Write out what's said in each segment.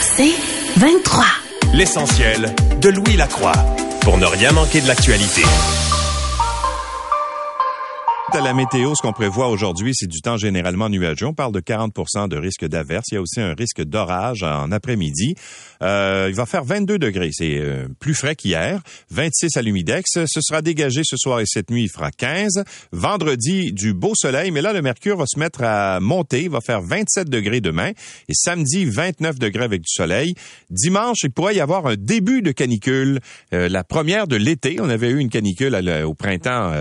C'est 23. L'essentiel de Louis Lacroix pour ne rien manquer de l'actualité. À la météo, ce qu'on prévoit aujourd'hui, c'est du temps généralement nuageux. On parle de 40 de risque d'averse. Il y a aussi un risque d'orage en après-midi. Euh, il va faire 22 degrés. C'est euh, plus frais qu'hier. 26 à l'humidex. Ce sera dégagé ce soir et cette nuit. Il fera 15. Vendredi, du beau soleil. Mais là, le mercure va se mettre à monter. Il va faire 27 degrés demain. Et samedi, 29 degrés avec du soleil. Dimanche, il pourrait y avoir un début de canicule. Euh, la première de l'été. On avait eu une canicule au printemps,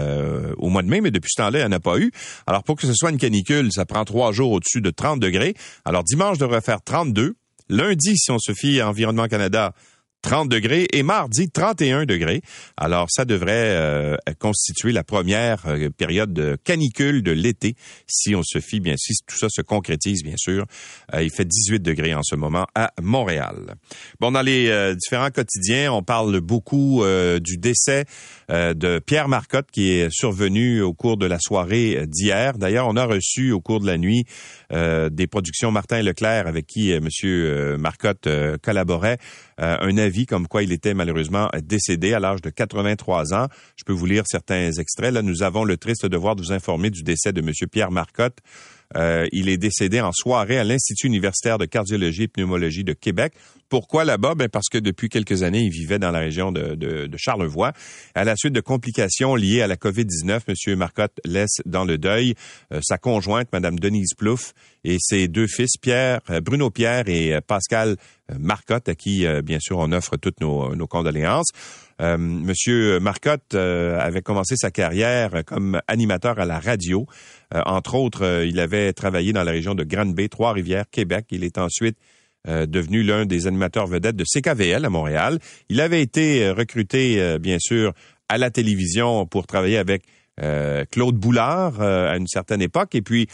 au mois de mai, mais depuis il n'y en a pas eu. Alors, pour que ce soit une canicule, ça prend trois jours au-dessus de 30 degrés. Alors, dimanche devrait faire 32. Lundi, si on se fie à Environnement Canada, 30 degrés et mardi 31 degrés. Alors ça devrait euh, constituer la première euh, période de canicule de l'été si on se fie bien si tout ça se concrétise bien sûr. Euh, il fait 18 degrés en ce moment à Montréal. Bon dans les différents quotidiens, on parle beaucoup du décès de Pierre Marcotte qui est survenu au cours de la soirée d'hier. D'ailleurs, on a reçu au cours de la nuit des productions Martin Leclerc avec qui monsieur Marcotte collaborait un avis comme quoi il était malheureusement décédé à l'âge de 83 ans. Je peux vous lire certains extraits. Là, nous avons le triste devoir de vous informer du décès de M. Pierre Marcotte. Euh, il est décédé en soirée à l'Institut universitaire de cardiologie et pneumologie de Québec. Pourquoi là-bas? Ben parce que depuis quelques années, il vivait dans la région de, de, de Charlevoix. À la suite de complications liées à la COVID-19, M. Marcotte laisse dans le deuil euh, sa conjointe, Mme Denise Plouffe, et ses deux fils, Pierre, euh, Bruno Pierre et Pascal Marcotte, à qui, bien sûr, on offre toutes nos, condoléances. Euh, Monsieur Marcotte avait commencé sa carrière comme animateur à la radio. entre autres, il avait travaillé dans la région de Grande-Bay, Trois-Rivières, Québec. Il est ensuite euh, devenu l'un des animateurs vedettes de CKVL à Montréal. Il avait été euh, recruté, euh, bien sûr, à la télévision pour travailler avec Claude Boulard à une certaine époque. Et puis,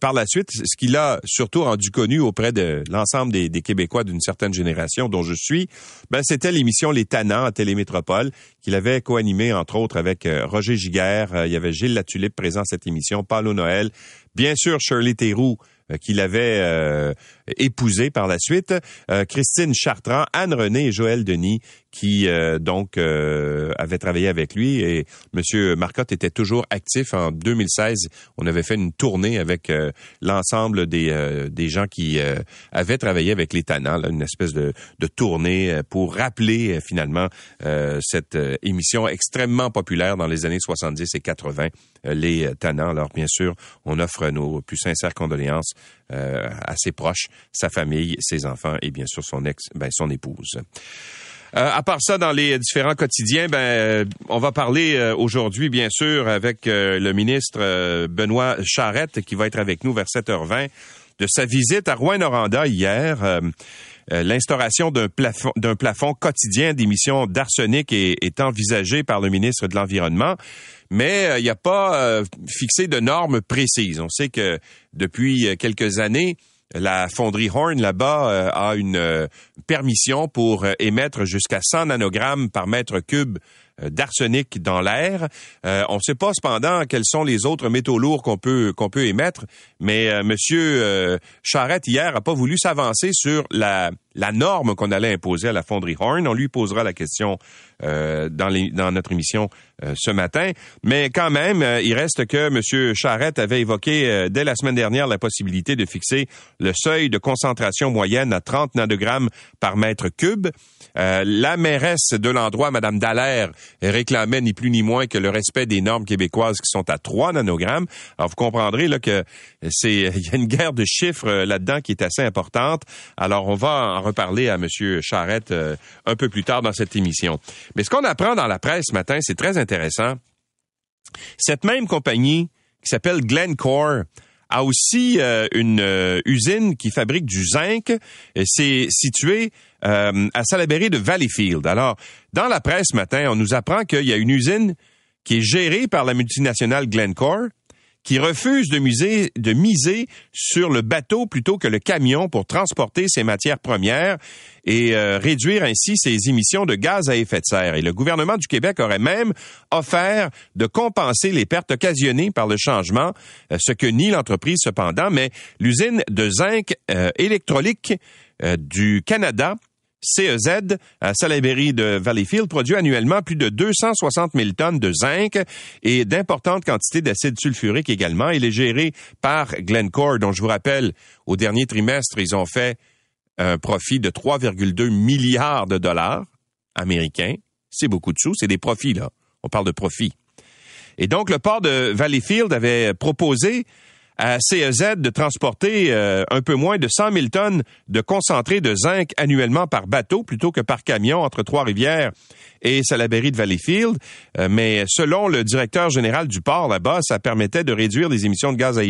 par la suite, ce qu'il a surtout rendu connu auprès de l'ensemble des, Québécois d'une certaine génération dont je suis, ben, c'était l'émission Les Tannants à Télémétropole qu'il avait co-animé, entre autres, avec Roger Giguère. il y avait Gilles Latulippe présent à cette émission, Paulo Noël, bien sûr Shirley Theroux, qu'il avait euh, épousé par la suite, euh, Christine Chartrand, Anne-Renée et Joël Denis, qui euh, donc avaient travaillé avec lui. Et M. Marcotte était toujours actif. En 2016, on avait fait une tournée avec l'ensemble des, des gens qui avaient travaillé avec les Tannants, une espèce de, de tournée pour rappeler finalement cette émission extrêmement populaire dans les années 70 et 80, les Tannants. Alors bien sûr, on offre nos plus sincères condoléances euh, à ses proches, sa famille, ses enfants et bien sûr son ex, ben, son épouse. Euh, à part ça, dans les différents quotidiens, ben, euh, on va parler aujourd'hui, bien sûr, avec le ministre Benoît Charette, qui va être avec nous vers 7h20, de sa visite à Rouen-Noranda hier. L'instauration d'un plafond, d'un plafond quotidien d'émissions d'arsenic est, est envisagée par le ministre de l'Environnement mais il n'y a pas fixé de normes précises. On sait que depuis euh, quelques années, la fonderie Horn là-bas euh, a une euh, permission pour émettre jusqu'à 100 nanogrammes par mètre cube d'arsenic dans l'air. on ne sait pas cependant quels sont les autres métaux lourds qu'on peut qu'on peut émettre, mais Monsieur Charette hier a pas voulu s'avancer sur la la norme qu'on allait imposer à la fonderie Horn. On lui posera la question euh, dans, notre émission euh, ce matin. Mais quand même, euh, il reste que M. Charette avait évoqué dès la semaine dernière la possibilité de fixer le seuil de concentration moyenne à 30 nanogrammes par mètre cube. la mairesse de l'endroit, Mme Dallaire, réclamait ni plus ni moins que le respect des normes québécoises qui sont à 3 nanogrammes. Alors, vous comprendrez là que c'est il y a une guerre de chiffres là-dedans qui est assez importante. Alors, on va en reparler à M. Charette euh, un peu plus tard dans cette émission. Mais ce qu'on apprend dans la presse ce matin, c'est très intéressant. Cette même compagnie qui s'appelle Glencore a aussi euh, une euh, usine qui fabrique du zinc. C'est situé à Salaberry de Valleyfield. Alors, dans la presse ce matin, on nous apprend qu'il y a une usine qui est gérée par la multinationale Glencore, qui refuse de miser, sur le bateau plutôt que le camion pour transporter ses matières premières et euh, réduire ainsi ses émissions de gaz à effet de serre. Et le gouvernement du Québec aurait même offert de compenser les pertes occasionnées par le changement, euh, ce que nie l'entreprise cependant, mais l'usine de zinc euh, électrolyque du Canada CEZ à Salaberry de Valleyfield produit annuellement plus de 260 000 tonnes de zinc et d'importantes quantités d'acide sulfurique également. Il est géré par Glencore, dont je vous rappelle, au dernier trimestre, ils ont fait un profit de 3,2 milliards de dollars américains. C'est beaucoup de sous, c'est des profits, là. On parle de profits. Et donc, le port de Valleyfield avait proposé à CEZ de transporter euh, un peu moins de 100 000 tonnes de concentré de zinc annuellement par bateau plutôt que par camion entre Trois-Rivières et Salaberry de Valleyfield. Euh, mais selon le directeur général du port là-bas, ça permettait de réduire les émissions de gaz à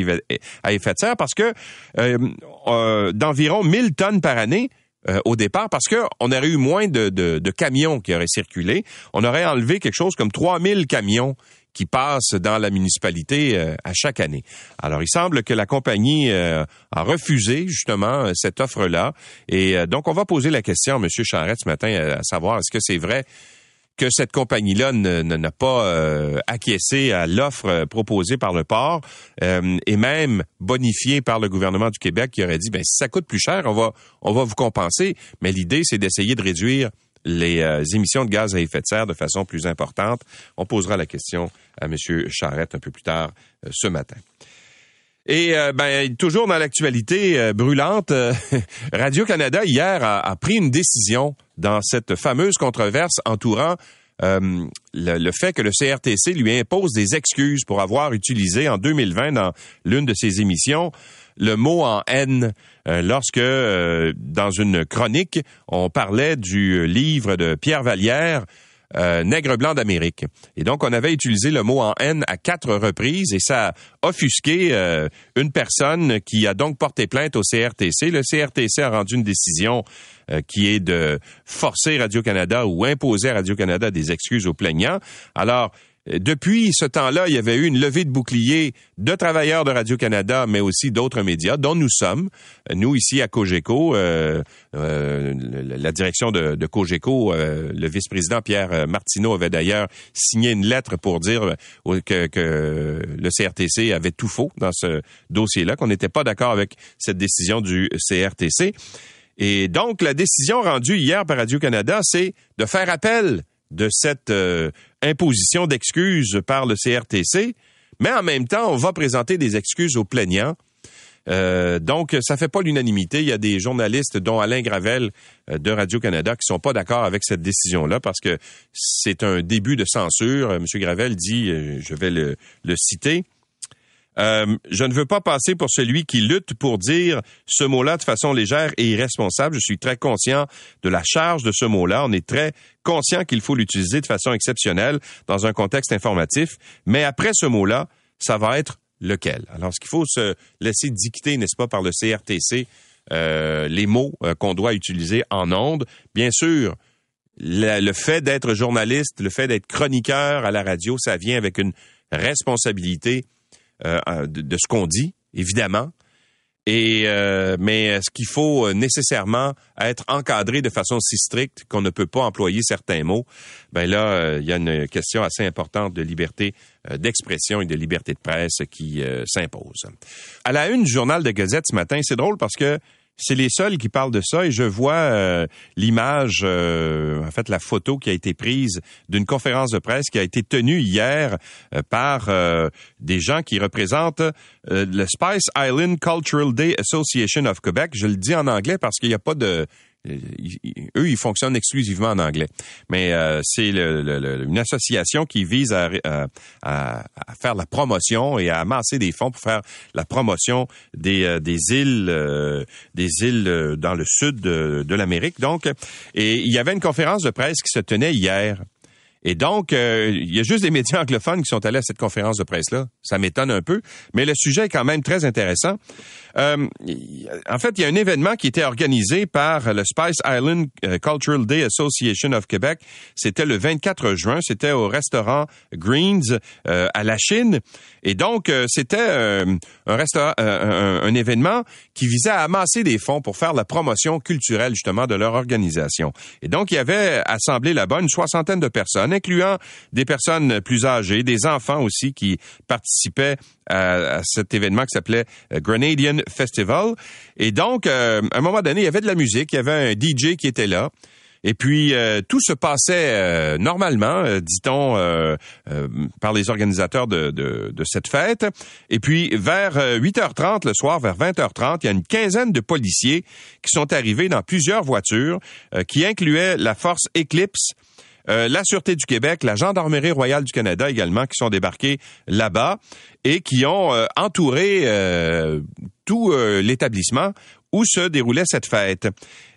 effet de serre parce que euh, d'environ 1000 tonnes par année, au départ parce qu'on aurait eu moins de, camions qui auraient circulé. On aurait enlevé quelque chose comme 3000 camions qui passent dans la municipalité euh, à chaque année. Alors, il semble que la compagnie euh, a refusé justement cette offre-là. Et euh, donc, on va poser la question à M. Charrette ce matin à savoir est-ce que c'est vrai que cette compagnie-là n'a pas acquiescé à l'offre proposée par le port et même bonifiée par le gouvernement du Québec qui aurait dit ben si ça coûte plus cher, on va on va vous compenser, mais l'idée c'est d'essayer de réduire les euh, émissions de gaz à effet de serre de façon plus importante. On posera la question à M. Charrette un peu plus tard euh, ce matin. Et euh, ben, toujours dans l'actualité brûlante, Radio-Canada hier a, pris une décision dans cette fameuse controverse entourant le, le, fait que le CRTC lui impose des excuses pour avoir utilisé en 2020 dans l'une de ses émissions le mot en haine euh, lorsque, euh, dans une chronique, on parlait du livre de Pierre Vallière, euh, Nègre blanc d'Amérique. Et donc, on avait utilisé le mot en haine à quatre reprises et ça a offusqué une personne qui a donc porté plainte au CRTC. Le CRTC a rendu une décision qui est de forcer Radio-Canada ou imposer Radio-Canada des excuses aux plaignants. Alors, depuis ce temps-là, il y avait eu une levée de boucliers de travailleurs de Radio-Canada, mais aussi d'autres médias, dont nous sommes. Nous, ici à Cogeco, euh, euh, la direction de, de Cogeco, euh, le vice-président Pierre Martineau avait d'ailleurs signé une lettre pour dire que, que, le CRTC avait tout faux dans ce dossier-là, qu'on n'était pas d'accord avec cette décision du CRTC. Et donc, la décision rendue hier par Radio-Canada, c'est de faire appel de cette euh, imposition d'excuses par le CRTC, mais en même temps, on va présenter des excuses aux plaignants. Euh, donc, ça fait pas l'unanimité. Il y a des journalistes, dont Alain Gravel euh, de Radio-Canada, qui sont pas d'accord avec cette décision-là parce que c'est un début de censure. Monsieur Gravel dit, je vais le citer, euh, je ne veux pas passer pour celui qui lutte pour dire ce mot-là de façon légère et irresponsable. Je suis très conscient de la charge de ce mot-là. On est très conscient qu'il faut l'utiliser de façon exceptionnelle dans un contexte informatif. Mais après ce mot-là, ça va être lequel? Alors, ce qu'il faut se laisser dicter, n'est-ce pas, par le CRTC, euh, les mots euh, qu'on doit utiliser en ondes. Bien sûr, le fait d'être journaliste, le fait d'être chroniqueur à la radio, ça vient avec une responsabilité euh, de, ce qu'on dit, évidemment. Et euh, mais est-ce qu'il faut nécessairement être encadré de façon si stricte qu'on ne peut pas employer certains mots? Ben là, euh, il y a une question assez importante de liberté d'expression et de liberté de presse qui s'impose. À la une du journal de Gazette ce matin, c'est drôle parce que c'est les seuls qui parlent de ça et je vois euh, l'image, euh, en fait la photo qui a été prise d'une conférence de presse qui a été tenue hier euh, par des gens qui représentent le Spice Island Cultural Day Association of Quebec. Je le dis en anglais parce qu'il n'y a pas de eux, ils fonctionnent exclusivement en anglais. Mais euh, c'est une association qui vise à, faire la promotion et à amasser des fonds pour faire la promotion des, euh, des îles, euh, des îles dans le sud de, de l'Amérique. Donc, et il y avait une conférence de presse qui se tenait hier. Et donc, il y a juste des médias anglophones qui sont allés à cette conférence de presse-là. Ça m'étonne un peu, mais le sujet est quand même très intéressant. Euh, en fait, il y a un événement qui était organisé par le Spice Island euh, Cultural Day Association of Quebec. C'était le 24 juin. C'était au restaurant Greens euh, à la Chine. Et donc, c'était un, un, événement qui visait à amasser des fonds pour faire la promotion culturelle justement de leur organisation. Et donc, il y avait assemblé là-bas une soixantaine de personnes, incluant des personnes plus âgées, des enfants aussi qui participaient à, cet événement qui s'appelait euh, Grenadian Festival. Et donc, euh, à un moment donné, il y avait de la musique, il y avait un DJ qui était là. Et puis euh, tout se passait normalement, dit-on, par les organisateurs de, de, de, cette fête. Et puis vers 8h30 le soir, vers 20h30, il y a une quinzaine de policiers qui sont arrivés dans plusieurs voitures, qui incluaient la force Eclipse, euh, la Sûreté du Québec, la Gendarmerie royale du Canada également, qui sont débarqués là-bas et qui ont euh, entouré euh, tout l'établissement où se déroulait cette fête.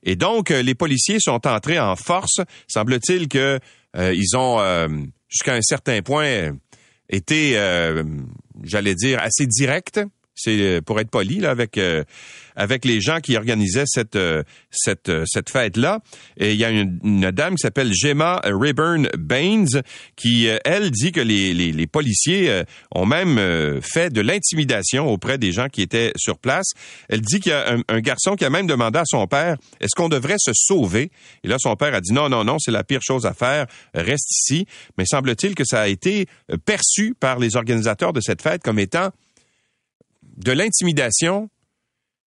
Et donc, les policiers sont entrés en force. Semble-t-il que ils ont, jusqu'à un certain point, été, j'allais dire, assez directs c'est euh, pour être poli là avec euh, avec les gens qui organisaient cette euh, cette cette fête là. Et il y a une, dame qui s'appelle Gemma Rayburn Baines qui elle dit que les les, les policiers ont même fait de l'intimidation auprès des gens qui étaient sur place. Elle dit qu'il y a un, garçon qui a même demandé à son père est-ce qu'on devrait se sauver. Et là son père a dit non non non c'est la pire chose à faire reste ici. Mais semble-t-il que ça a été perçu par les organisateurs de cette fête comme étant de l'intimidation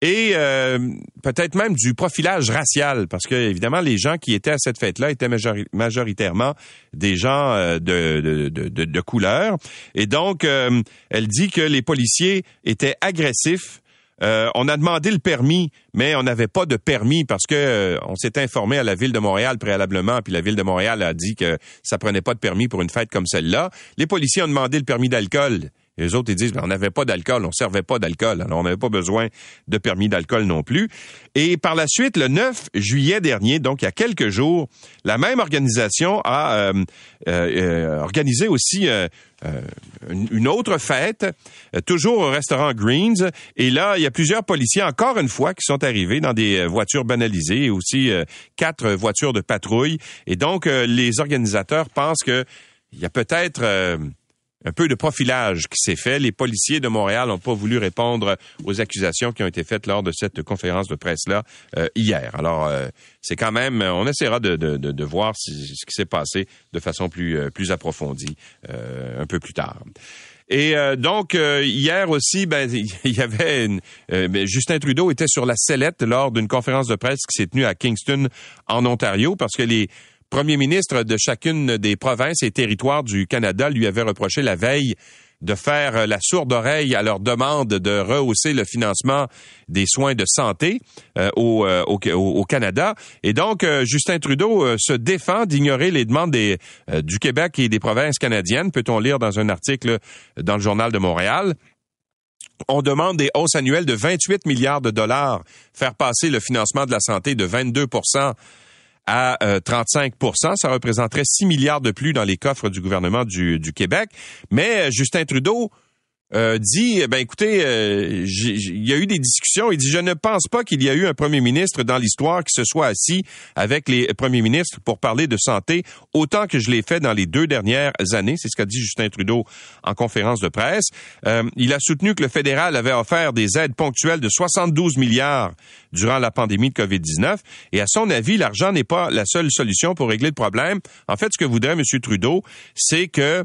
et euh, peut-être même du profilage racial, parce que évidemment les gens qui étaient à cette fête-là étaient majoritairement des gens euh, de, de, couleur, et donc euh, elle dit que les policiers étaient agressifs. on a demandé le permis, mais on n'avait pas de permis parce que on s'est informé à la ville de Montréal préalablement, puis la ville de Montréal a dit que ça prenait pas de permis pour une fête comme celle-là. Les policiers ont demandé le permis d'alcool. Les autres, ils disent, ben, on n'avait pas d'alcool, on servait pas d'alcool, alors on n'avait pas besoin de permis d'alcool non plus. Et par la suite, le 9 juillet dernier, donc il y a quelques jours, la même organisation a euh, euh, euh organisé aussi euh, une autre fête, toujours au restaurant Greens. Et là, il y a plusieurs policiers, encore une fois, qui sont arrivés dans des voitures banalisées et aussi quatre voitures de patrouille. Et donc, les organisateurs pensent que il y a peut-être un peu de profilage qui s'est fait. Les policiers de Montréal n'ont pas voulu répondre aux accusations qui ont été faites lors de cette conférence de presse-là euh, hier. Alors, euh, c'est quand même, on essaiera de, voir ce qui s'est passé de façon plus, euh, approfondie un peu plus tard. Et donc hier aussi, ben il y avait une, ben, Justin Trudeau était sur la sellette lors d'une conférence de presse qui s'est tenue à Kingston en Ontario parce que les premier ministre de chacune des provinces et territoires du Canada lui avait reproché la veille de faire la sourde oreille à leur demande de rehausser le financement des soins de santé euh, euh, au, Canada. Et donc, euh, Justin Trudeau se défend d'ignorer les demandes des, du Québec et des provinces canadiennes, peut-on lire dans un article dans le Journal de Montréal? On demande des hausses annuelles de 28 milliards de dollars, faire passer le financement de la santé de 22 à 35% euh, Ça représenterait 6 milliards de plus dans les coffres du gouvernement du, du Québec. Mais euh, Justin Trudeau euh, dit, eh ben écoutez, euh, il y a eu des discussions. Il dit, je ne pense pas qu'il y a eu un premier ministre dans l'histoire qui se soit assis avec les premiers ministres pour parler de santé autant que je l'ai fait dans les deux dernières années. C'est ce qu'a dit Justin Trudeau en conférence de presse. Euh, il a soutenu que le fédéral avait offert des aides ponctuelles de 72 milliards durant la pandémie de COVID-19. Et à son avis, l'argent n'est pas la seule solution pour régler le problème. En fait, ce que voudrait M. Trudeau, c'est que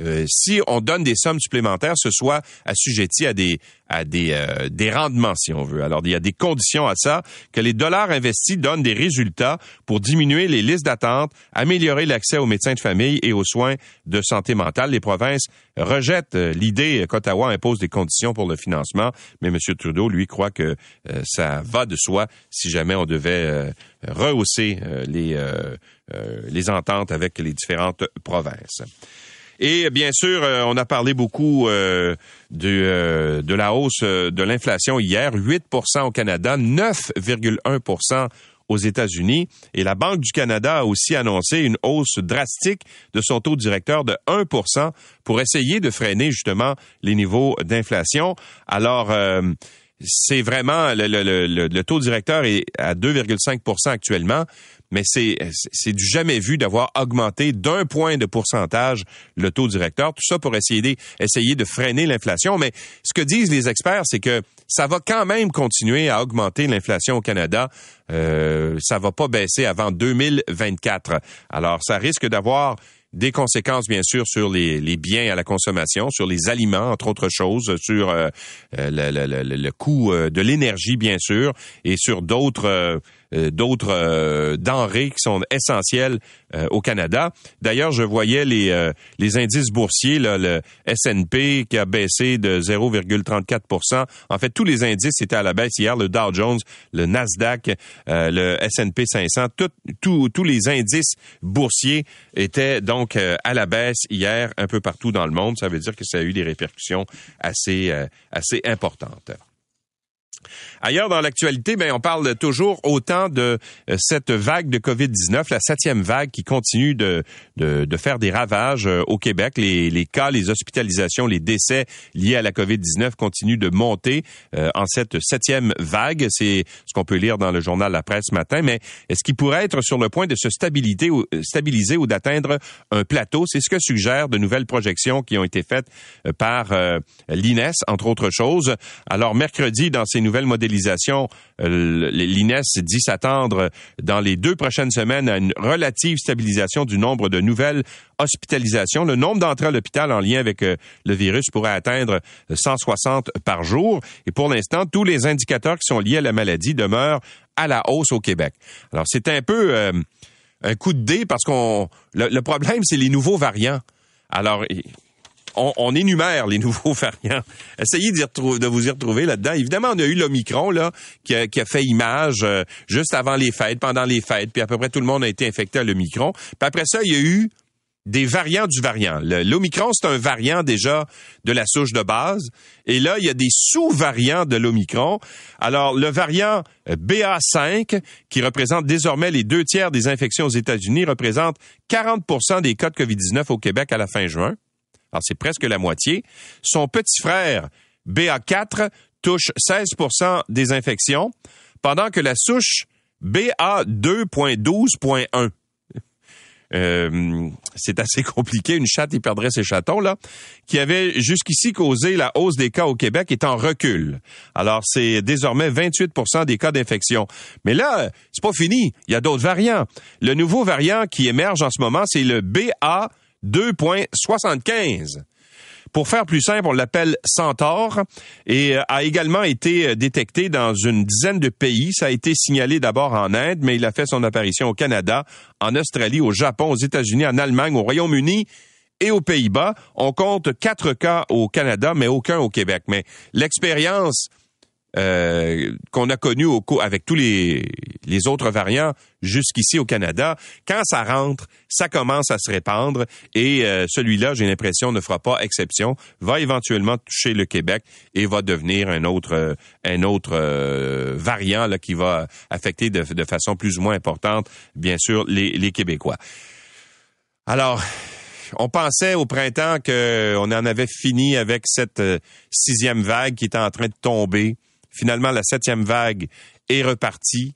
euh, si on donne des sommes supplémentaires, ce soit assujetti à des à des euh, des rendements si on veut. Alors il y a des conditions à ça que les dollars investis donnent des résultats pour diminuer les listes d'attente, améliorer l'accès aux médecins de famille et aux soins de santé mentale. Les provinces rejettent euh, l'idée qu'Ottawa impose des conditions pour le financement, mais M. Trudeau lui croit que ça va de soi si jamais on devait rehausser les les ententes avec les différentes provinces. Et bien sûr, euh, on a parlé beaucoup euh, de, euh, de la hausse de l'inflation hier, 8% au Canada, 9,1% aux États-Unis. Et la Banque du Canada a aussi annoncé une hausse drastique de son taux directeur de 1% pour essayer de freiner justement les niveaux d'inflation. Alors, c'est vraiment le, le, le, taux directeur est à 2,5% actuellement, mais c'est du jamais vu d'avoir augmenté d'un point de pourcentage le taux directeur. Tout ça pour essayer de, essayer de freiner l'inflation. Mais ce que disent les experts, c'est que ça va quand même continuer à augmenter l'inflation au Canada. Euh, ça va pas baisser avant 2024. Alors, ça risque d'avoir des conséquences, bien sûr, sur les, les, biens à la consommation, sur les aliments, entre autres choses, sur euh, euh, le, le, coût euh, de l'énergie, bien sûr, et sur d'autres euh, d'autres euh, denrées qui sont essentielles euh, au Canada. D'ailleurs, je voyais les les indices boursiers, là, le S&P qui a baissé de 0,34% En fait, tous les indices étaient à la baisse hier. Le Dow Jones, le Nasdaq, le S&P 500, tous les indices boursiers étaient donc à la baisse hier un peu partout dans le monde. Ça veut dire que ça a eu des répercussions assez assez importantes. Ailleurs dans l'actualité, ben on parle toujours autant de euh, cette vague de Covid-19, la septième vague qui continue de, de, de faire des ravages euh, au Québec. Les, les, cas, les hospitalisations, les décès liés à la Covid-19 continuent de monter euh, en cette septième vague. C'est ce qu'on peut lire dans le journal La Presse ce matin. Mais est-ce qu'il pourrait être sur le point de se stabiliser ou, stabiliser ou d'atteindre un plateau? C'est ce que suggèrent de nouvelles projections qui ont été faites par l'INES, entre autres choses. Alors, mercredi, dans ces nouvelles modélisations, euh, l'INES dit s'attendre dans les deux prochaines semaines à une relative stabilisation du nombre de nouvelles hospitalisations. Le nombre d'entrées à l'hôpital en lien avec euh, le virus pourrait atteindre 160 par jour. Et pour l'instant, tous les indicateurs qui sont liés à la maladie demeurent à la hausse au Québec. Alors, c'est un peu euh, un coup de dé parce qu'on le problème, c'est les nouveaux variants. Alors, on, énumère les nouveaux variants. Essayez de vous y retrouver là-dedans. Évidemment, on a eu l'Omicron là qui a, fait image euh, juste avant les fêtes, pendant les fêtes, puis à peu près tout le monde a été infecté à l'Omicron. Puis après ça, il y a eu des variants du variant. L'Omicron, c'est un variant déjà de la souche de base. Et là, il y a des sous-variants de l'Omicron. Alors, le variant euh, BA5, qui représente désormais les deux tiers des infections aux États-Unis, représente 40% des cas de COVID-19 au Québec à la fin juin alors c'est presque la moitié. Son petit frère, BA4, touche 16% des infections, pendant que la souche BA2.12.1 euh, c'est assez compliqué. Une chatte, il perdrait ses chatons, là, qui avait jusqu'ici causé la hausse des cas au Québec est en recul. Alors, c'est désormais 28% des cas d'infection. Mais là, c'est pas fini. Il y a d'autres variants. Le nouveau variant qui émerge en ce moment, c'est le BA 2.75. Pour faire plus simple, on l'appelle Centaure et euh, a également été euh, détecté dans une dizaine de pays. Ça a été signalé d'abord en Inde, mais il a fait son apparition au Canada, en Australie, au Japon, aux États-Unis, en Allemagne, au Royaume-Uni et aux Pays-Bas. On compte quatre cas au Canada, mais aucun au Québec. Mais l'expérience euh, qu'on a connu au avec tous les, les autres variants jusqu'ici au Canada, quand ça rentre, ça commence à se répandre et euh, celui-là, j'ai l'impression, ne fera pas exception, va éventuellement toucher le Québec et va devenir un autre euh, un autre variant là, qui va affecter de, de, façon plus ou moins importante, bien sûr, les, les Québécois. Alors, on pensait au printemps qu'on en avait fini avec cette sixième vague qui était en train de tomber. Finalement, la septième vague est repartie.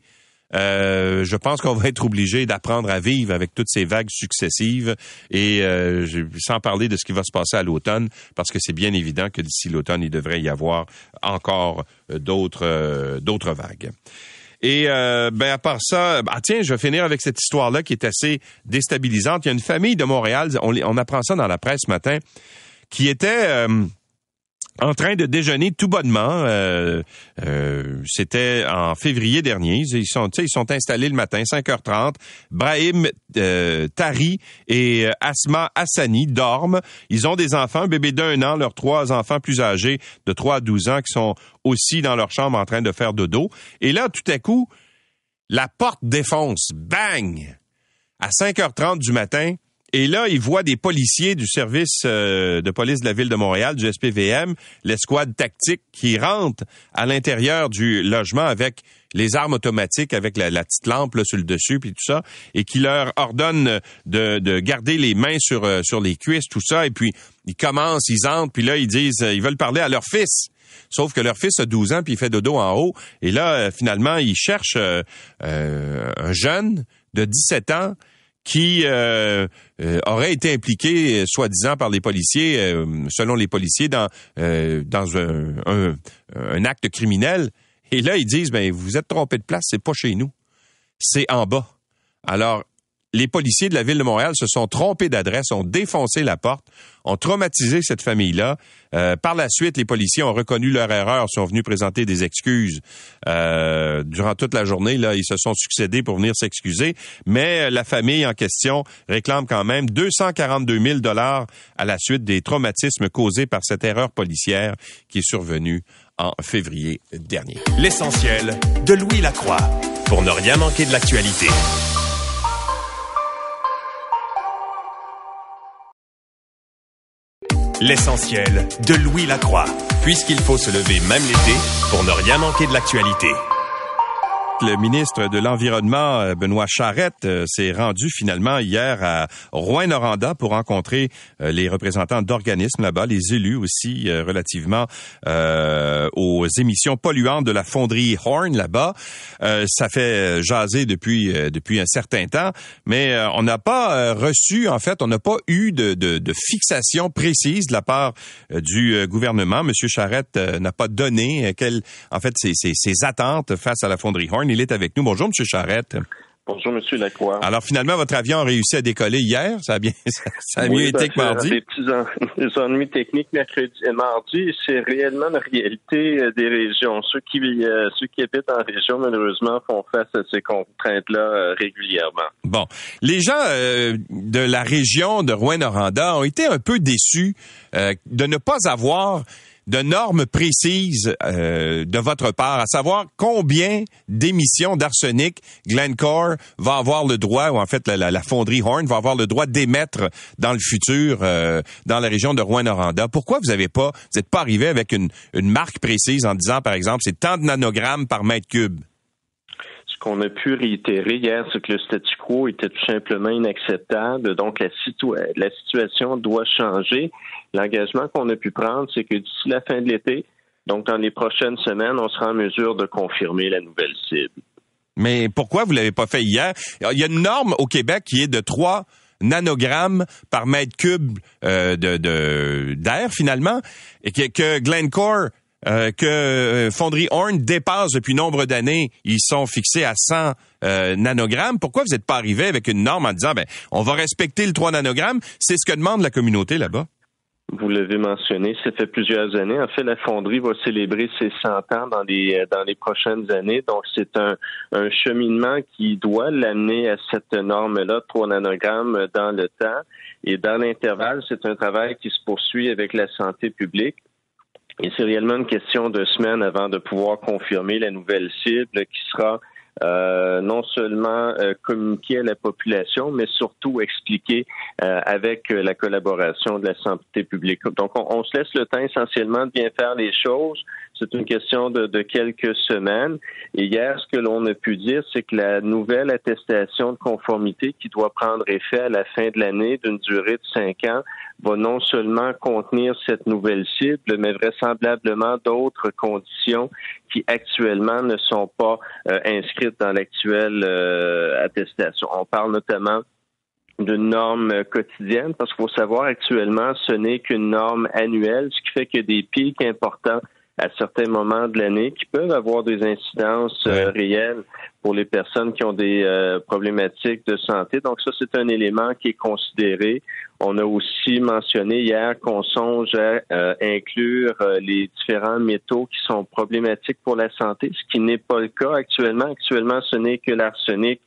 Euh, je pense qu'on va être obligé d'apprendre à vivre avec toutes ces vagues successives et euh, sans parler de ce qui va se passer à l'automne, parce que c'est bien évident que d'ici l'automne, il devrait y avoir encore euh, d'autres d'autres vagues. Et ben à part ça, ah tiens, je vais finir avec cette histoire-là qui est assez déstabilisante. Il y a une famille de Montréal, on, on apprend ça dans la presse ce matin, qui était en train de déjeuner tout bonnement. Euh, euh, c'était en février dernier. Ils sont, ils sont installés le matin, 5h30. Brahim euh, Tari et Asma Hassani dorment. Ils ont des enfants, bébé d'un an, leurs trois enfants plus âgés de 3 à 12 ans qui sont aussi dans leur chambre en train de faire dodo. Et là, tout à coup, la porte défonce. Bang! À 5h30 du matin, et là, il voit des policiers du service euh, de police de la ville de Montréal, du SPVM, l'escouade tactique, qui rentrent à l'intérieur du logement avec les armes automatiques, avec la, petite lampe sur le dessus, puis tout ça, et qui leur ordonne de, de garder les mains sur, euh, sur les cuisses, tout ça, et puis ils commencent, ils entrent, puis là, ils disent, ils veulent parler à leur fils. Sauf que leur fils a 12 ans, puis il fait dodo en haut. Et là, finalement, ils cherchent un jeune de 17 ans qui euh, euh, aurait été impliqué, euh, soi-disant par les policiers, selon les policiers, dans dans un, un, acte criminel. Et là, ils disent, ben vous êtes trompé de place, c'est pas chez nous, c'est en bas. Alors, les policiers de la ville de Montréal se sont trompés d'adresse, ont défoncé la porte, ont traumatisé cette famille-là. Euh, par la suite, les policiers ont reconnu leur erreur, sont venus présenter des excuses euh, durant toute la journée. Là, ils se sont succédés pour venir s'excuser, mais la famille en question réclame quand même 242 000 dollars à la suite des traumatismes causés par cette erreur policière qui est survenue en février dernier. L'essentiel de Louis Lacroix pour ne rien manquer de l'actualité. L'essentiel de Louis Lacroix, puisqu'il faut se lever même l'été pour ne rien manquer de l'actualité le ministre de l'Environnement, euh, Benoît Charette, euh, s'est rendu finalement hier à Rouen-Noranda pour rencontrer euh, les représentants d'organismes là-bas, les élus aussi relativement aux émissions polluantes de la fonderie Horn là-bas. ça fait jaser depuis depuis un certain temps, mais on n'a pas reçu, en fait, on n'a pas eu de, fixation précise de la part du gouvernement. Monsieur Charette n'a pas donné quelles, en fait, ses attentes face à la fonderie Horn. Il est avec nous. Bonjour, Monsieur Charrette. Bonjour, Monsieur Lacroix. Alors, finalement, votre avion a réussi à décoller hier. Ça a bien, ça a mieux été que mardi. Des petits ennuis techniques mercredi et mardi. C'est réellement la réalité euh, des régions. Ceux qui, euh, ceux qui habitent en région, malheureusement, font face à ces contraintes-là euh, régulièrement. Bon. Les gens de la région de Rouen-Noranda ont été un peu déçus de ne pas avoir de normes précises euh, de votre part, à savoir combien d'émissions d'arsenic Glencore va avoir le droit, ou en fait la, fonderie Horn va avoir le droit d'émettre dans le futur euh, dans la région de Rouen-Noranda. Pourquoi vous n'avez pas, vous n'êtes pas arrivé avec une, une marque précise en disant, par exemple, c'est tant de nanogrammes par mètre cube? Qu'on a pu réitérer hier, c'est que le statu quo était tout simplement inacceptable. Donc, la, situation doit changer. L'engagement qu'on a pu prendre, c'est que d'ici la fin de l'été, donc dans les prochaines semaines, on sera en mesure de confirmer la nouvelle cible. Mais pourquoi vous l'avez pas fait hier? Il y a une norme au Québec qui est de 3 nanogrammes par mètre cube euh, de d'air finalement, et que, que Glencore euh, que euh, Fonderie Horn dépasse depuis nombre d'années. Ils sont fixés à 100 nanogrammes. Pourquoi vous n'êtes pas arrivé avec une norme en disant, ben, on va respecter le 3 nanogrammes? C'est ce que demande la communauté là-bas. Vous l'avez mentionné, ça fait plusieurs années. En fait, la fonderie va célébrer ses 100 ans dans les euh, dans les prochaines années. Donc, c'est un, un cheminement qui doit l'amener à cette norme-là, 3 nanogrammes dans le temps. Et dans l'intervalle, c'est un travail qui se poursuit avec la santé publique. Et c'est réellement une question de semaines avant de pouvoir confirmer la nouvelle cible qui sera euh, non seulement euh, à la population, mais surtout expliquer euh, avec la collaboration de la santé publique. Donc, on, se laisse le temps essentiellement de bien faire les choses. C'est une question de, quelques semaines. Et hier, ce que l'on a pu dire, c'est que la nouvelle attestation de conformité qui doit prendre effet à la fin de l'année d'une durée de cinq ans va non seulement contenir cette nouvelle cible, mais vraisemblablement d'autres conditions qui actuellement ne sont pas euh, inscrites dans l'actuelle euh, attestation. On parle notamment d'une norme quotidienne, parce qu'il faut savoir actuellement, ce n'est qu'une norme annuelle, ce qui fait que des pics importants à certains moments de l'année qui peuvent avoir des incidences euh, réelles pour les personnes qui ont des euh, problématiques de santé. Donc ça, c'est un élément qui est considéré. On a aussi mentionné hier qu'on songe à euh, inclure les différents métaux qui sont problématiques pour la santé, ce qui n'est pas le cas actuellement. Actuellement, ce n'est que l'arsenic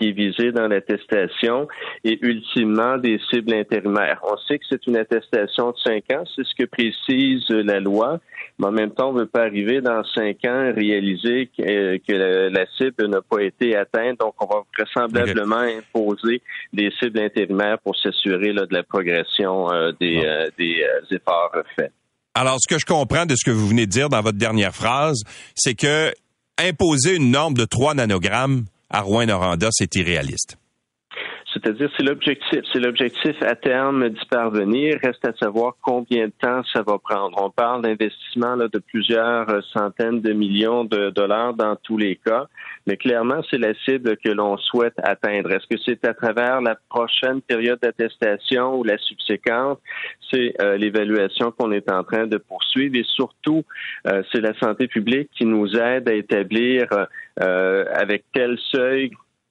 qui est visé dans l'attestation et ultimement des cibles intérimaires. On sait que c'est une attestation de cinq ans, c'est ce que précise la loi, mais en même temps, on ne veut pas arriver dans cinq ans réaliser que, la, cible n'a pas été atteinte. Donc, on va vraisemblablement imposer des cibles intérimaires pour s'assurer de la progression euh, des, euh, des euh, efforts faits. Alors, ce que je comprends de ce que vous venez de dire dans votre dernière phrase, c'est que imposer une norme de 3 nanogrammes à Rouen-Noranda, c'est irréaliste. C'est-à-dire, c'est l'objectif. C'est l'objectif à terme d'y parvenir. Reste à savoir combien de temps ça va prendre. On parle d'investissement de plusieurs centaines de millions de dollars dans tous les cas. Mais clairement, c'est la cible que l'on souhaite atteindre. Est-ce que c'est à travers la prochaine période d'attestation ou la subséquente? C'est euh, l'évaluation qu'on est en train de poursuivre et surtout, euh, c'est la santé publique qui nous aide à établir euh, avec tel seuil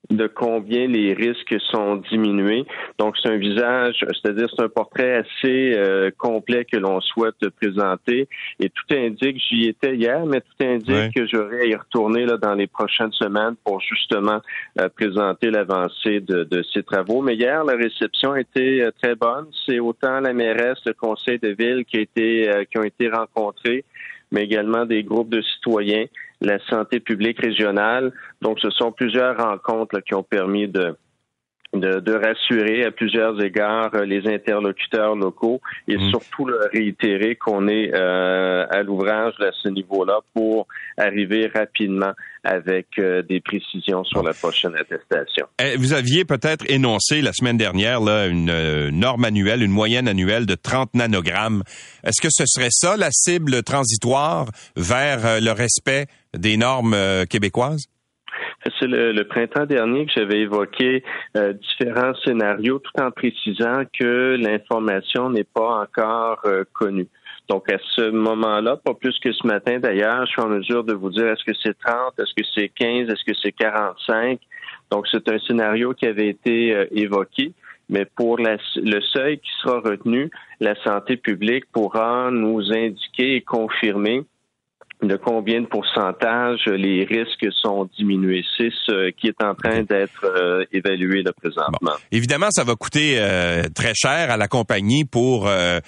de combien les risques sont diminués. Donc, c'est un visage, c'est-à-dire c'est un portrait assez euh, complet que l'on souhaite présenter. Et tout indique, j'y étais hier, mais tout indique que j'aurai à y retourner là, dans les prochaines semaines pour justement euh, présenter l'avancée de, de, ces travaux. Mais hier, la réception a été euh, très bonne. C'est autant la mairesse, le conseil de ville qui, a été, qui ont été rencontrés, mais également des groupes de citoyens la santé publique régionale. Donc, ce sont plusieurs rencontres qui ont permis de, de, rassurer à plusieurs égards euh, les interlocuteurs locaux et mmh. surtout le réitérer qu'on est euh, à l'ouvrage à ce niveau-là pour arriver rapidement avec euh, des précisions sur la prochaine attestation. Eh, vous aviez peut-être énoncé la semaine dernière là, une norme annuelle, une moyenne annuelle de 30 nanogrammes. Est-ce que ce serait ça la cible transitoire vers le respect des normes québécoises? C'est le, printemps dernier que j'avais évoqué euh, différents scénarios tout en précisant que l'information n'est pas encore euh, connue. Donc, à ce moment-là, pas plus que ce matin d'ailleurs, je suis en mesure de vous dire est-ce que c'est 30, est-ce que c'est 15, est-ce que c'est 45. Donc, c'est un scénario qui avait été euh, évoqué. Mais pour le seuil qui sera retenu, la santé publique pourra nous indiquer et confirmer de combien de pourcentage les risques sont diminués? C'est ce qui est en train d'être euh, évalué là, présentement. Évidemment, ça va coûter euh, très cher à la compagnie pour euh,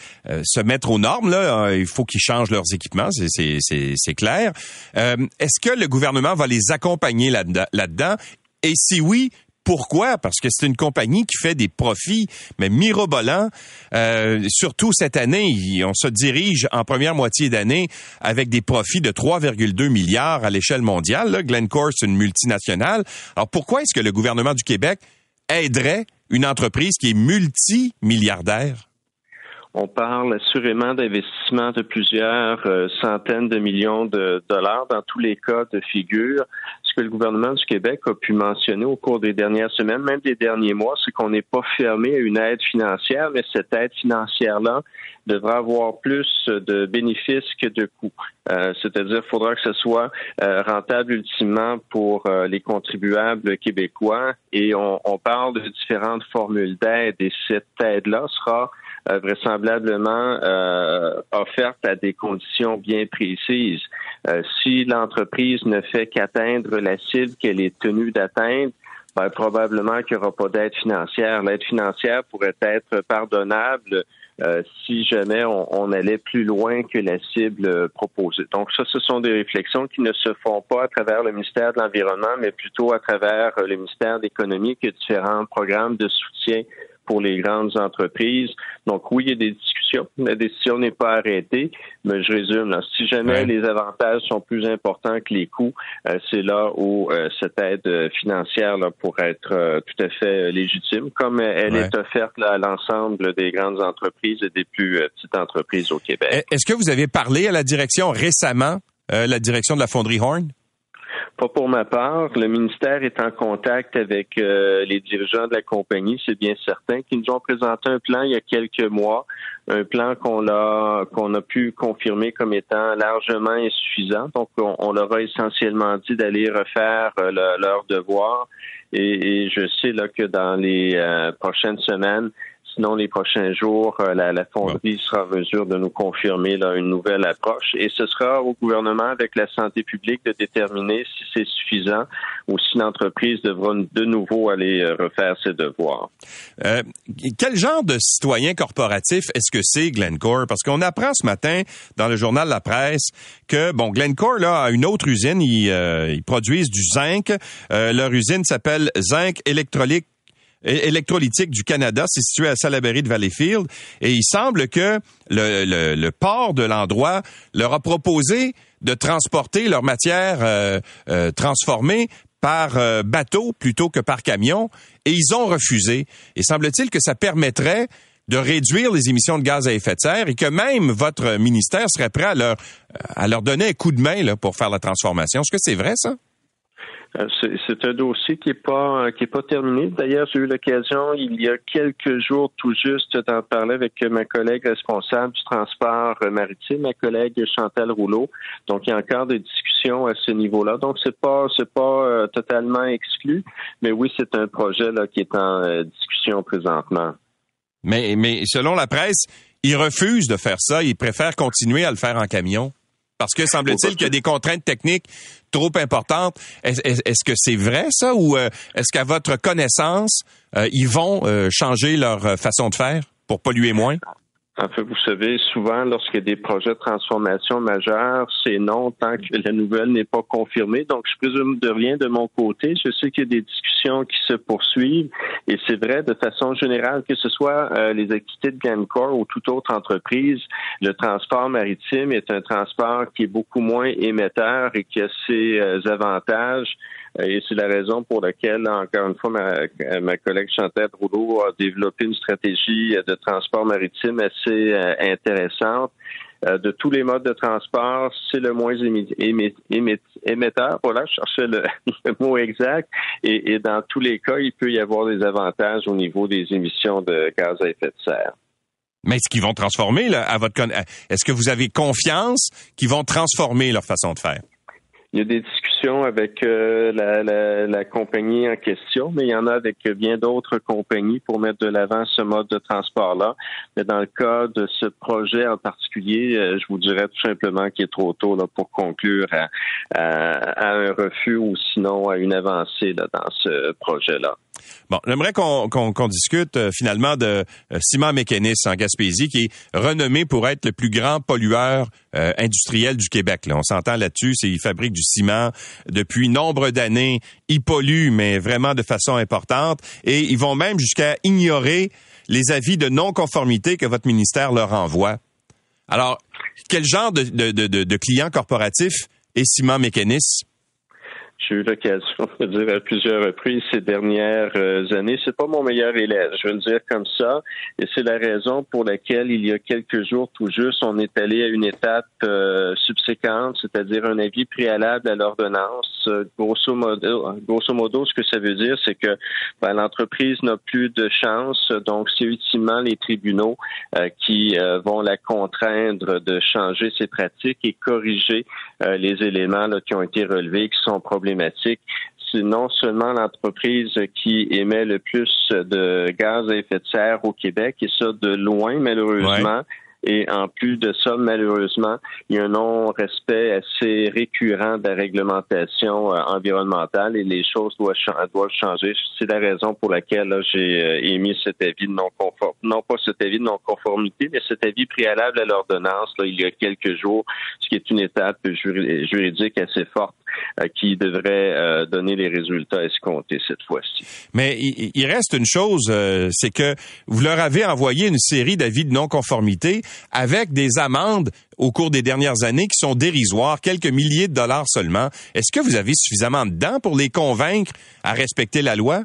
se mettre aux normes. Là. Il faut qu'ils changent leurs équipements, c'est clair. Est-ce que le gouvernement va les accompagner là-dedans? Et si oui, pourquoi? Parce que c'est une compagnie qui fait des profits, mais mirobolants. Euh, surtout cette année, on se dirige en première moitié d'année avec des profits de 3,2 milliards à l'échelle mondiale. Là, Glencore, c'est une multinationale. Alors pourquoi est-ce que le gouvernement du Québec aiderait une entreprise qui est multimilliardaire? On parle assurément d'investissements de plusieurs euh, centaines de millions de dollars dans tous les cas de figure. Ce que le gouvernement du Québec a pu mentionner au cours des dernières semaines, même des derniers mois, c'est qu'on n'est pas fermé à une aide financière, mais cette aide financière-là devra avoir plus de bénéfices que de coûts. Euh, c'est-à-dire, faudra que ce soit euh, rentable ultimement pour les contribuables québécois. Et on, on parle de différentes formules d'aide. Et cette aide-là sera euh, vraisemblablement euh, offerte à des conditions bien précises. Euh, si l'entreprise ne fait qu'atteindre la cible qu'elle est tenue d'atteindre, ben, probablement qu'il n'y aura pas d'aide financière. L'aide financière pourrait être pardonnable si jamais on, on, allait plus loin que la cible proposée. Donc ça, ce sont des réflexions qui ne se font pas à travers le ministère de l'Environnement, mais plutôt à travers le ministère de l'Économie, différents programmes de soutien pour les grandes entreprises. Donc oui, il y a des discussions. La décision n'est pas arrêtée, mais je résume. Si jamais les avantages sont plus importants que les coûts, euh, c'est là où euh, cette aide euh, financière là, pourrait être tout à fait légitime, comme elle est offerte à l'ensemble des grandes entreprises et des plus petites entreprises au Québec. Est-ce que vous avez parlé à la direction récemment, la direction de la fonderie Horn? Pas pour ma part. Le ministère est en contact avec euh, les dirigeants de la compagnie, c'est bien certain, qui nous ont présenté un plan il y a quelques mois, un plan qu'on a qu'on a pu confirmer comme étant largement insuffisant. Donc, on, leur a essentiellement dit d'aller refaire euh, leur devoir. Et, je sais là que dans les euh, prochaines semaines, Sinon, les prochains jours, euh, la, la fonderie sera en mesure de nous confirmer une nouvelle approche et ce sera au gouvernement avec la santé publique de déterminer si c'est suffisant ou si l'entreprise devra de nouveau aller euh, refaire ses devoirs. Euh, quel genre de citoyen corporatif est-ce que c'est Glencore? Parce qu'on apprend ce matin dans le journal La Presse que, bon, Glencore là, a une autre usine, ils, produisent du zinc. leur usine s'appelle Zinc Électrolyte électrolytique du Canada. C'est situé à Salaberry de Valleyfield. Et il semble que le, port de l'endroit leur a proposé de transporter leur matière euh, euh, transformée par euh, bateau plutôt que par camion et ils ont refusé. Et semble-t-il que ça permettrait de réduire les émissions de gaz à effet de serre et que même votre ministère serait prêt à leur, à leur donner un coup de main pour faire la transformation. Est-ce que c'est vrai, ça? Euh, c'est un dossier qui n'est pas qui est pas terminé. D'ailleurs, j'ai eu l'occasion il y a quelques jours tout juste d'en parler avec ma collègue responsable du transport maritime, ma collègue Chantal Rouleau. Donc, il y a encore des discussions à ce niveau-là. Donc, c'est pas c'est pas euh, totalement exclu, mais oui, c'est un projet là qui est en euh, discussion présentement. Mais mais selon la presse, ils refusent de faire ça. Ils préfèrent continuer à le faire en camion. Parce que semble-t-il qu'il y a des contraintes techniques trop importantes. Est-ce que c'est vrai ça ou euh, est-ce qu'à votre connaissance, euh, ils vont euh, changer leur façon de faire pour polluer moins? En fait, vous savez, souvent, lorsqu'il y a des projets de transformation majeurs, c'est non tant que la nouvelle n'est pas confirmée. Donc, je présume de rien de mon côté. Je sais qu'il y a des discussions qui se poursuivent et c'est vrai de façon générale que ce soit euh, les activités de Glencore ou toute autre entreprise, le transport maritime est un transport qui est beaucoup moins émetteur et qui a ses euh, avantages et c'est la raison pour laquelle, encore une fois, ma, ma collègue Chantal Rouleau a développé une stratégie de transport maritime assez euh, intéressante. Euh, de tous les modes de transport, c'est le moins émetteur. Voilà, je cherchais le, mot exact. Et, et, dans tous les cas, il peut y avoir des avantages au niveau des émissions de gaz à effet de serre. Mais est-ce qu'ils vont transformer, là, à votre est-ce que vous avez confiance qu'ils vont transformer leur façon de faire? Il y a des discussions avec euh, la, la, la, compagnie en question, mais il y en a avec bien d'autres compagnies pour mettre de l'avant ce mode de transport-là. Mais dans le cas de ce projet en particulier, euh, je vous dirais tout simplement qu'il est trop tôt là, pour conclure à, à, un refus ou sinon à une avancée là, dans ce projet-là. Bon, j'aimerais qu'on discute euh, finalement de euh, Ciment Mécanis en Gaspésie, qui est renommé pour être le plus grand pollueur euh, industriel du Québec. On s'entend là-dessus, c'est il fabrique du ciment depuis nombre d'années. Il pollue, mais vraiment de façon importante. Et ils vont même jusqu'à ignorer les avis de non-conformité que votre ministère leur envoie. Alors, quel genre de, de client corporatif est Ciment Mécanis? J'ai eu l'occasion de dire à plusieurs reprises ces dernières euh, années. C'est pas mon meilleur élève, je veux le dire comme ça, et c'est la raison pour laquelle il y a quelques jours tout juste, on est allé à une étape euh, subséquente, c'est-à-dire un avis préalable à l'ordonnance. grosso modo, grosso modo, ce que ça veut dire, c'est que ben, l'entreprise n'a plus de chance, donc c'est ultimement les tribunaux euh, qui vont la contraindre de changer ses pratiques et corriger les éléments là, qui ont été relevés, qui sont problématiques c'est non seulement l'entreprise qui émet le plus de gaz à effet de serre au Québec, et ça de loin, malheureusement. Et en plus de ça, malheureusement, il y a un non-respect assez récurrent de la réglementation euh, environnementale et les choses doivent, changer. C'est la raison pour laquelle j'ai euh, émis cet avis de non-conformité, non pas cet avis de non-conformité, mais cet avis préalable à l'ordonnance il y a quelques jours, ce qui est une étape juridique assez forte euh, qui devrait donner les résultats escomptés cette fois-ci. Mais il, reste une chose, c'est que vous leur avez envoyé une série d'avis de non-conformité avec des amendes au cours des dernières années qui sont dérisoires, quelques milliers de dollars seulement. Est-ce que vous avez suffisamment de dents pour les convaincre à respecter la loi?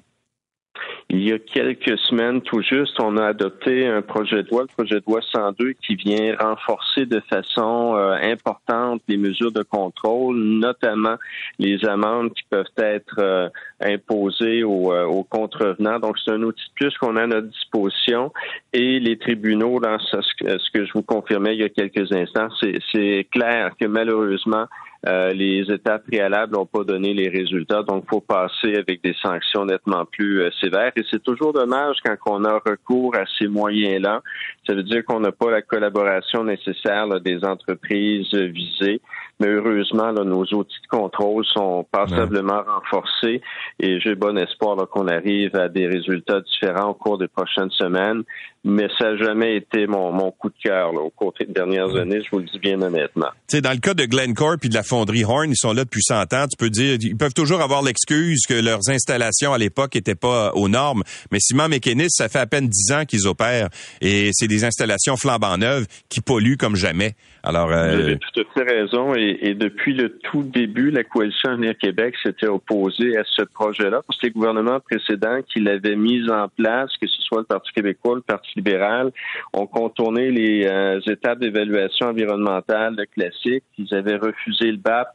Il y a quelques semaines, tout juste, on a adopté un projet de loi, le projet de loi 102, qui vient renforcer de façon euh, importante les mesures de contrôle, notamment les amendes qui peuvent être euh, imposées aux, euh, aux, contrevenants. Donc, c'est un outil de plus qu'on a à notre disposition. Et les tribunaux, dans ce, ce que je vous confirmais il y a quelques instants, c'est clair que malheureusement, euh, les étapes préalables n'ont pas donné les résultats, donc il faut passer avec des sanctions nettement plus euh, sévères. Et c'est toujours dommage quand on a recours à ces moyens-là. Ça veut dire qu'on n'a pas la collaboration nécessaire des entreprises visées. Mais heureusement, nos outils de contrôle sont passablement renforcés et j'ai bon espoir qu'on arrive à des résultats différents au cours des prochaines semaines. Mais ça n'a jamais été mon, mon coup de cœur au cours des dernières années, je vous le dis bien honnêtement. sais, dans le cas de Glencore puis de la fonderie Horn, ils sont là depuis 100 ans. Tu peux dire, ils peuvent toujours avoir l'excuse que leurs installations à l'époque n'étaient pas aux normes. Mais Ciment Mécanis, ça fait à peine 10 ans qu'ils opèrent et c'est des installations flambant neuves qui polluent comme jamais. Alors, euh, Vous avez tout à fait raison. Et, depuis le tout début, la coalition Avenir Québec s'était opposée à ce projet-là parce que les gouvernements précédents qui l'avaient mis en place, que ce soit le Parti québécois, le Parti libéral, ont contourné les euh, étapes d'évaluation environnementale classiques. Ils avaient refusé le BAP.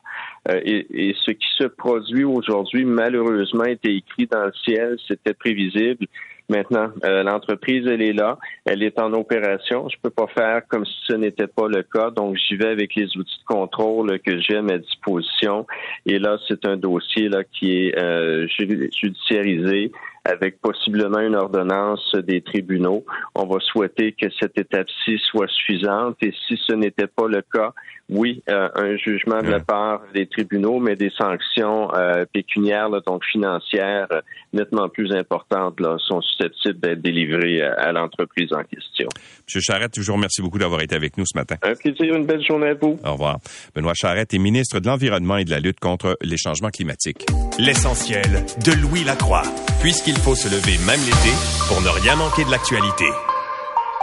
Euh, et, et, ce qui se produit aujourd'hui, malheureusement, était écrit dans le ciel, c'était prévisible. Maintenant, euh, l'entreprise, elle est là, elle est en opération. Je peux pas faire comme si ce n'était pas le cas, donc j'y vais avec les outils de contrôle que j'ai à ma disposition. Et là, c'est un dossier là qui est euh, judiciarisé avec possiblement une ordonnance des tribunaux. On va souhaiter que cette étape-ci soit suffisante et si ce n'était pas le cas, oui, euh, un jugement de la part des tribunaux, mais des sanctions euh, pécuniaires, donc financières, euh, nettement plus importantes, là, sont susceptibles d'être délivrées à, l'entreprise en question. Monsieur Charrette, je vous remercie beaucoup d'avoir été avec nous ce matin. Un plaisir, une belle journée à vous. Au revoir. Benoît Charrette est ministre de l'Environnement et de la lutte contre les changements climatiques. L'essentiel de Louis Lacroix, puisqu'il faut se lever même l'été pour ne rien manquer de l'actualité.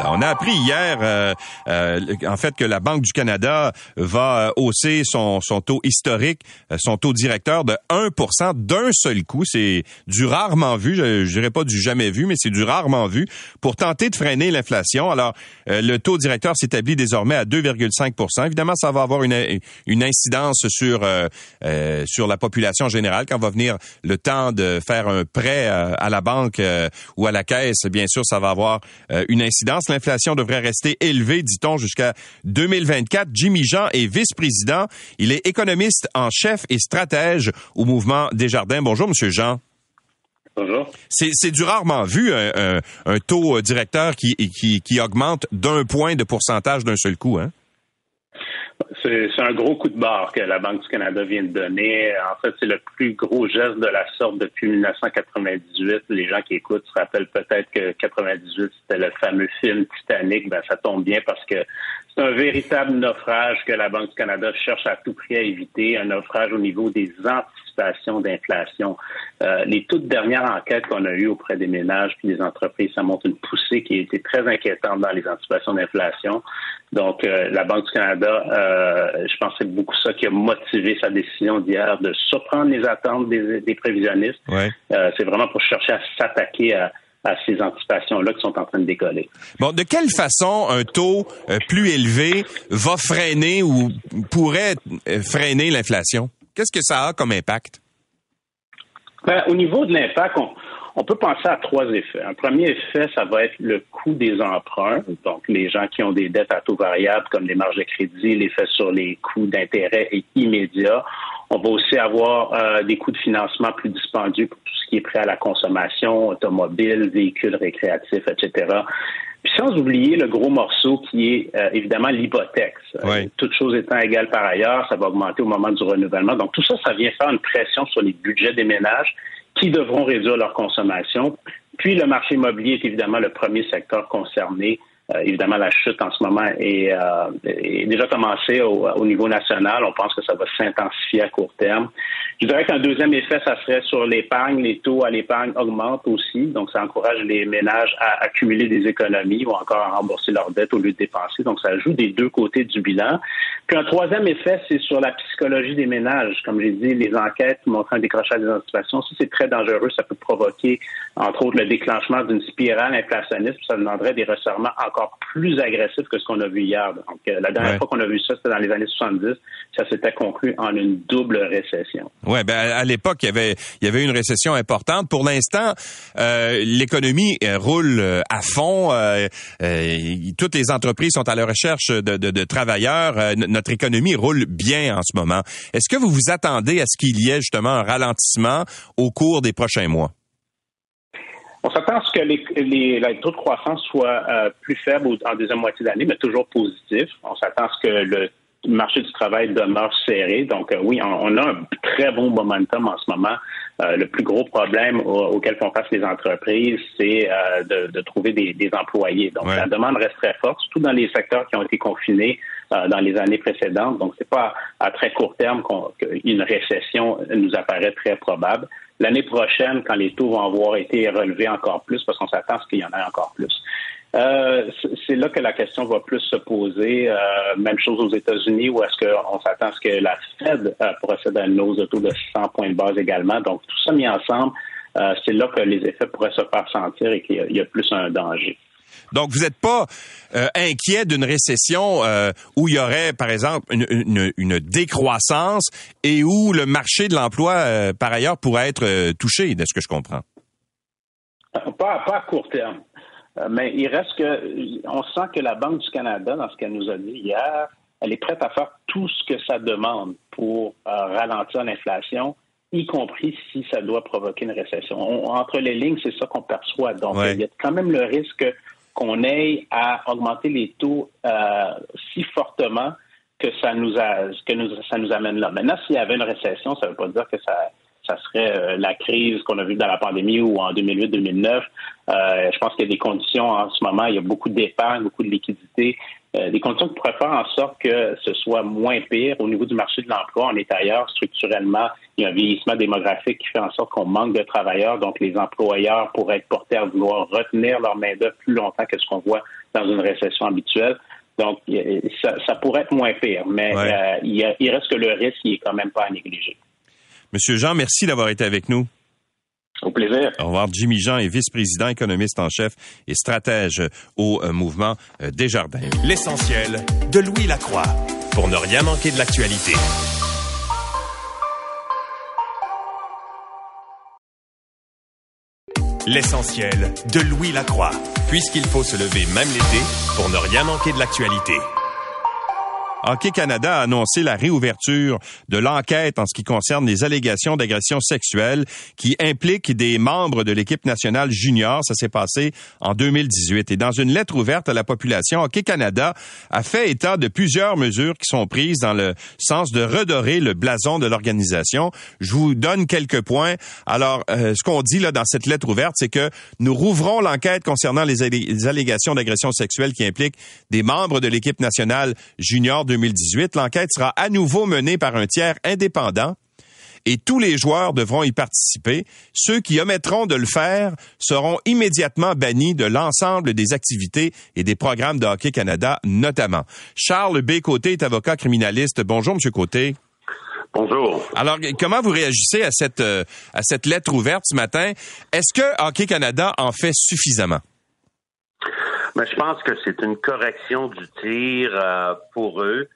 On a appris hier, euh, euh, en fait, que la Banque du Canada va euh, hausser son, son taux historique, son taux directeur de 1% d'un seul coup. C'est du rarement vu, je, je dirais pas du jamais vu, mais c'est du rarement vu pour tenter de freiner l'inflation. Alors, le taux directeur s'établit désormais à 2,5% Évidemment, ça va avoir une, une incidence sur sur la population générale quand va venir le temps de faire un prêt à la banque ou à la caisse. Bien sûr, ça va avoir une incidence l'inflation devrait rester élevée, dit-on, jusqu'à 2024. Jimmy Jean est vice-président. Il est économiste en chef et stratège au mouvement Desjardins. Bonjour, Monsieur Jean. Bonjour. C'est du rarement vu, un, taux directeur qui, qui, qui augmente d'un point de pourcentage d'un seul coup. Hein? C'est un gros coup de barre que la Banque du Canada vient de donner. En fait, c'est le plus gros geste de la sorte depuis 1998. Les gens qui écoutent se rappellent peut-être que 98, c'était le fameux film Titanic. Ben, ça tombe bien parce que c'est un véritable naufrage que la Banque du Canada cherche à tout prix à éviter, un naufrage au niveau des d'inflation. Euh, les toutes dernières enquêtes qu'on a eues auprès des ménages puis des entreprises, ça montre une poussée qui a été très inquiétante dans les anticipations d'inflation. Donc, euh, la Banque du Canada, euh, je pense que c'est beaucoup ça qui a motivé sa décision d'hier de surprendre les attentes des, prévisionnistes. c'est vraiment pour chercher à s'attaquer à à ces anticipations-là qui sont en train de décoller. Bon, de quelle façon un taux euh, plus élevé va freiner ou pourrait freiner l'inflation? Qu'est-ce que ça a comme impact? Ben, au niveau de l'impact, on, peut penser à trois effets. Un premier effet, ça va être le coût des emprunts. Donc, les gens qui ont des dettes à taux variable, comme les marges de crédit, l'effet sur les coûts d'intérêt est immédiat. On va aussi avoir euh, des coûts de financement plus dispendieux pour tout ce qui est prêt à la consommation, automobile, véhicules récréatifs, etc. Puis sans oublier le gros morceau qui est euh, évidemment l'hypothèque. Oui. Toutes choses étant égales par ailleurs, ça va augmenter au moment du renouvellement. Donc tout ça, ça vient faire une pression sur les budgets des ménages qui devront réduire leur consommation. Puis le marché immobilier est évidemment le premier secteur concerné euh, évidemment, la chute en ce moment est, euh, déjà commencée au, niveau national. On pense que ça va s'intensifier à court terme. Je dirais qu'un deuxième effet, ça serait sur l'épargne. Les taux à l'épargne augmentent aussi, donc ça encourage les ménages à accumuler des économies ou encore à rembourser leurs dettes au lieu de dépenser. Donc ça joue des deux côtés du bilan. Puis un troisième effet, c'est sur la psychologie des ménages. Comme j'ai dit, les enquêtes montrant un décrochage des anticipations, ça c'est très dangereux. Ça peut provoquer, entre autres, le déclenchement d'une spirale inflationniste. Ça demanderait des resserrements encore plus agressif que ce qu'on a vu hier. Donc, euh, la dernière fois qu'on a vu ça, c'était dans les années 70. Ça s'était conclu en une double récession. Oui, ben à l'époque, il y avait il y avait une récession importante. Pour l'instant, euh, l'économie euh, roule à fond. toutes les entreprises sont à la recherche de, de travailleurs. notre économie roule bien en ce moment. Est-ce que vous vous attendez à ce qu'il y ait justement un ralentissement au cours des prochains mois? On s'attend à ce que les, les, taux de croissance soient euh, plus faibles en deuxième moitié d'année, mais toujours positifs. On s'attend à ce que le marché du travail demeure serré. Donc euh, oui, on, a un très bon momentum en ce moment. Euh, le plus gros problème auquel font face les entreprises, c'est de, trouver des, employés. Donc la demande reste très forte, surtout dans les secteurs qui ont été confinés dans les années précédentes. Donc c'est pas à très court terme qu'une récession nous apparaît très probable l'année prochaine, quand les taux vont avoir été relevés encore plus, parce qu'on s'attend à ce qu'il y en ait encore plus. Euh, c'est là que la question va plus se poser. Euh, même chose aux États-Unis, où est-ce qu'on s'attend à ce que la Fed euh, procède à une hausse de taux de 100 points de base également. Donc, tout ça mis ensemble, c'est là que les effets pourraient se faire sentir et qu'il y, a plus un danger. Donc, vous n'êtes pas inquiet d'une récession où il y aurait, par exemple, une, décroissance et où le marché de l'emploi, par ailleurs, pourrait être touché, de ce que je comprends? Pas, pas à court terme. Euh, mais il reste que, on sent que la Banque du Canada, dans ce qu'elle nous a dit hier, elle est prête à faire tout ce que ça demande pour euh, ralentir l'inflation, y compris si ça doit provoquer une récession. entre les lignes, c'est ça qu'on perçoit. Donc, il y a quand même le risque qu'on ait à augmenter les taux euh, si fortement que ça nous, que ça nous amène là. Maintenant, s'il y avait une récession, ça ne veut pas dire que ça ça serait euh, la crise qu'on a vue dans la pandémie ou en 2008-2009. Euh, je pense qu'il y a des conditions en ce moment, il y a beaucoup d'épargne, beaucoup de liquidités, des conditions qui pourraient faire en sorte que ce soit moins pire. Au niveau du marché de l'emploi, on est ailleurs structurellement. Il y a un vieillissement démographique qui fait en sorte qu'on manque de travailleurs, donc les employeurs pourraient être portés à vouloir retenir leur main-d'œuvre plus longtemps que ce qu'on voit dans une récession habituelle. Donc, ça, pourrait être moins pire, mais il, il, reste que le risque, il est quand même pas à négliger. Monsieur Jean, merci d'avoir été avec nous. Au plaisir. Au revoir. Jimmy Jean est vice-président, économiste en chef et stratège au euh, mouvement euh, Desjardins. L'essentiel de Louis Lacroix pour ne rien manquer de l'actualité. L'essentiel de Louis Lacroix, puisqu'il faut se lever même l'été pour ne rien manquer de l'actualité. Hockey Canada a annoncé la réouverture de l'enquête en ce qui concerne les allégations d'agression sexuelle qui impliquent des membres de l'équipe nationale junior. Ça s'est passé en 2018. Et dans une lettre ouverte à la population, Hockey Canada a fait état de plusieurs mesures qui sont prises dans le sens de redorer le blason de l'organisation. Je vous donne quelques points. Alors, euh, ce qu'on dit là dans cette lettre ouverte, c'est que nous rouvrons l'enquête concernant les, les allégations d'agression sexuelle qui impliquent des membres de l'équipe nationale junior 2018. L'enquête sera à nouveau menée par un tiers indépendant et tous les joueurs devront y participer. Ceux qui omettront de le faire seront immédiatement bannis de l'ensemble des activités et des programmes de Hockey Canada, notamment. Charles B. Côté est avocat criminaliste. Bonjour, Monsieur Côté. Bonjour. Alors, comment vous réagissez à cette, euh, à cette lettre ouverte ce matin? Est-ce que Hockey Canada en fait suffisamment? Mais je pense que c'est une correction du tir euh, pour eux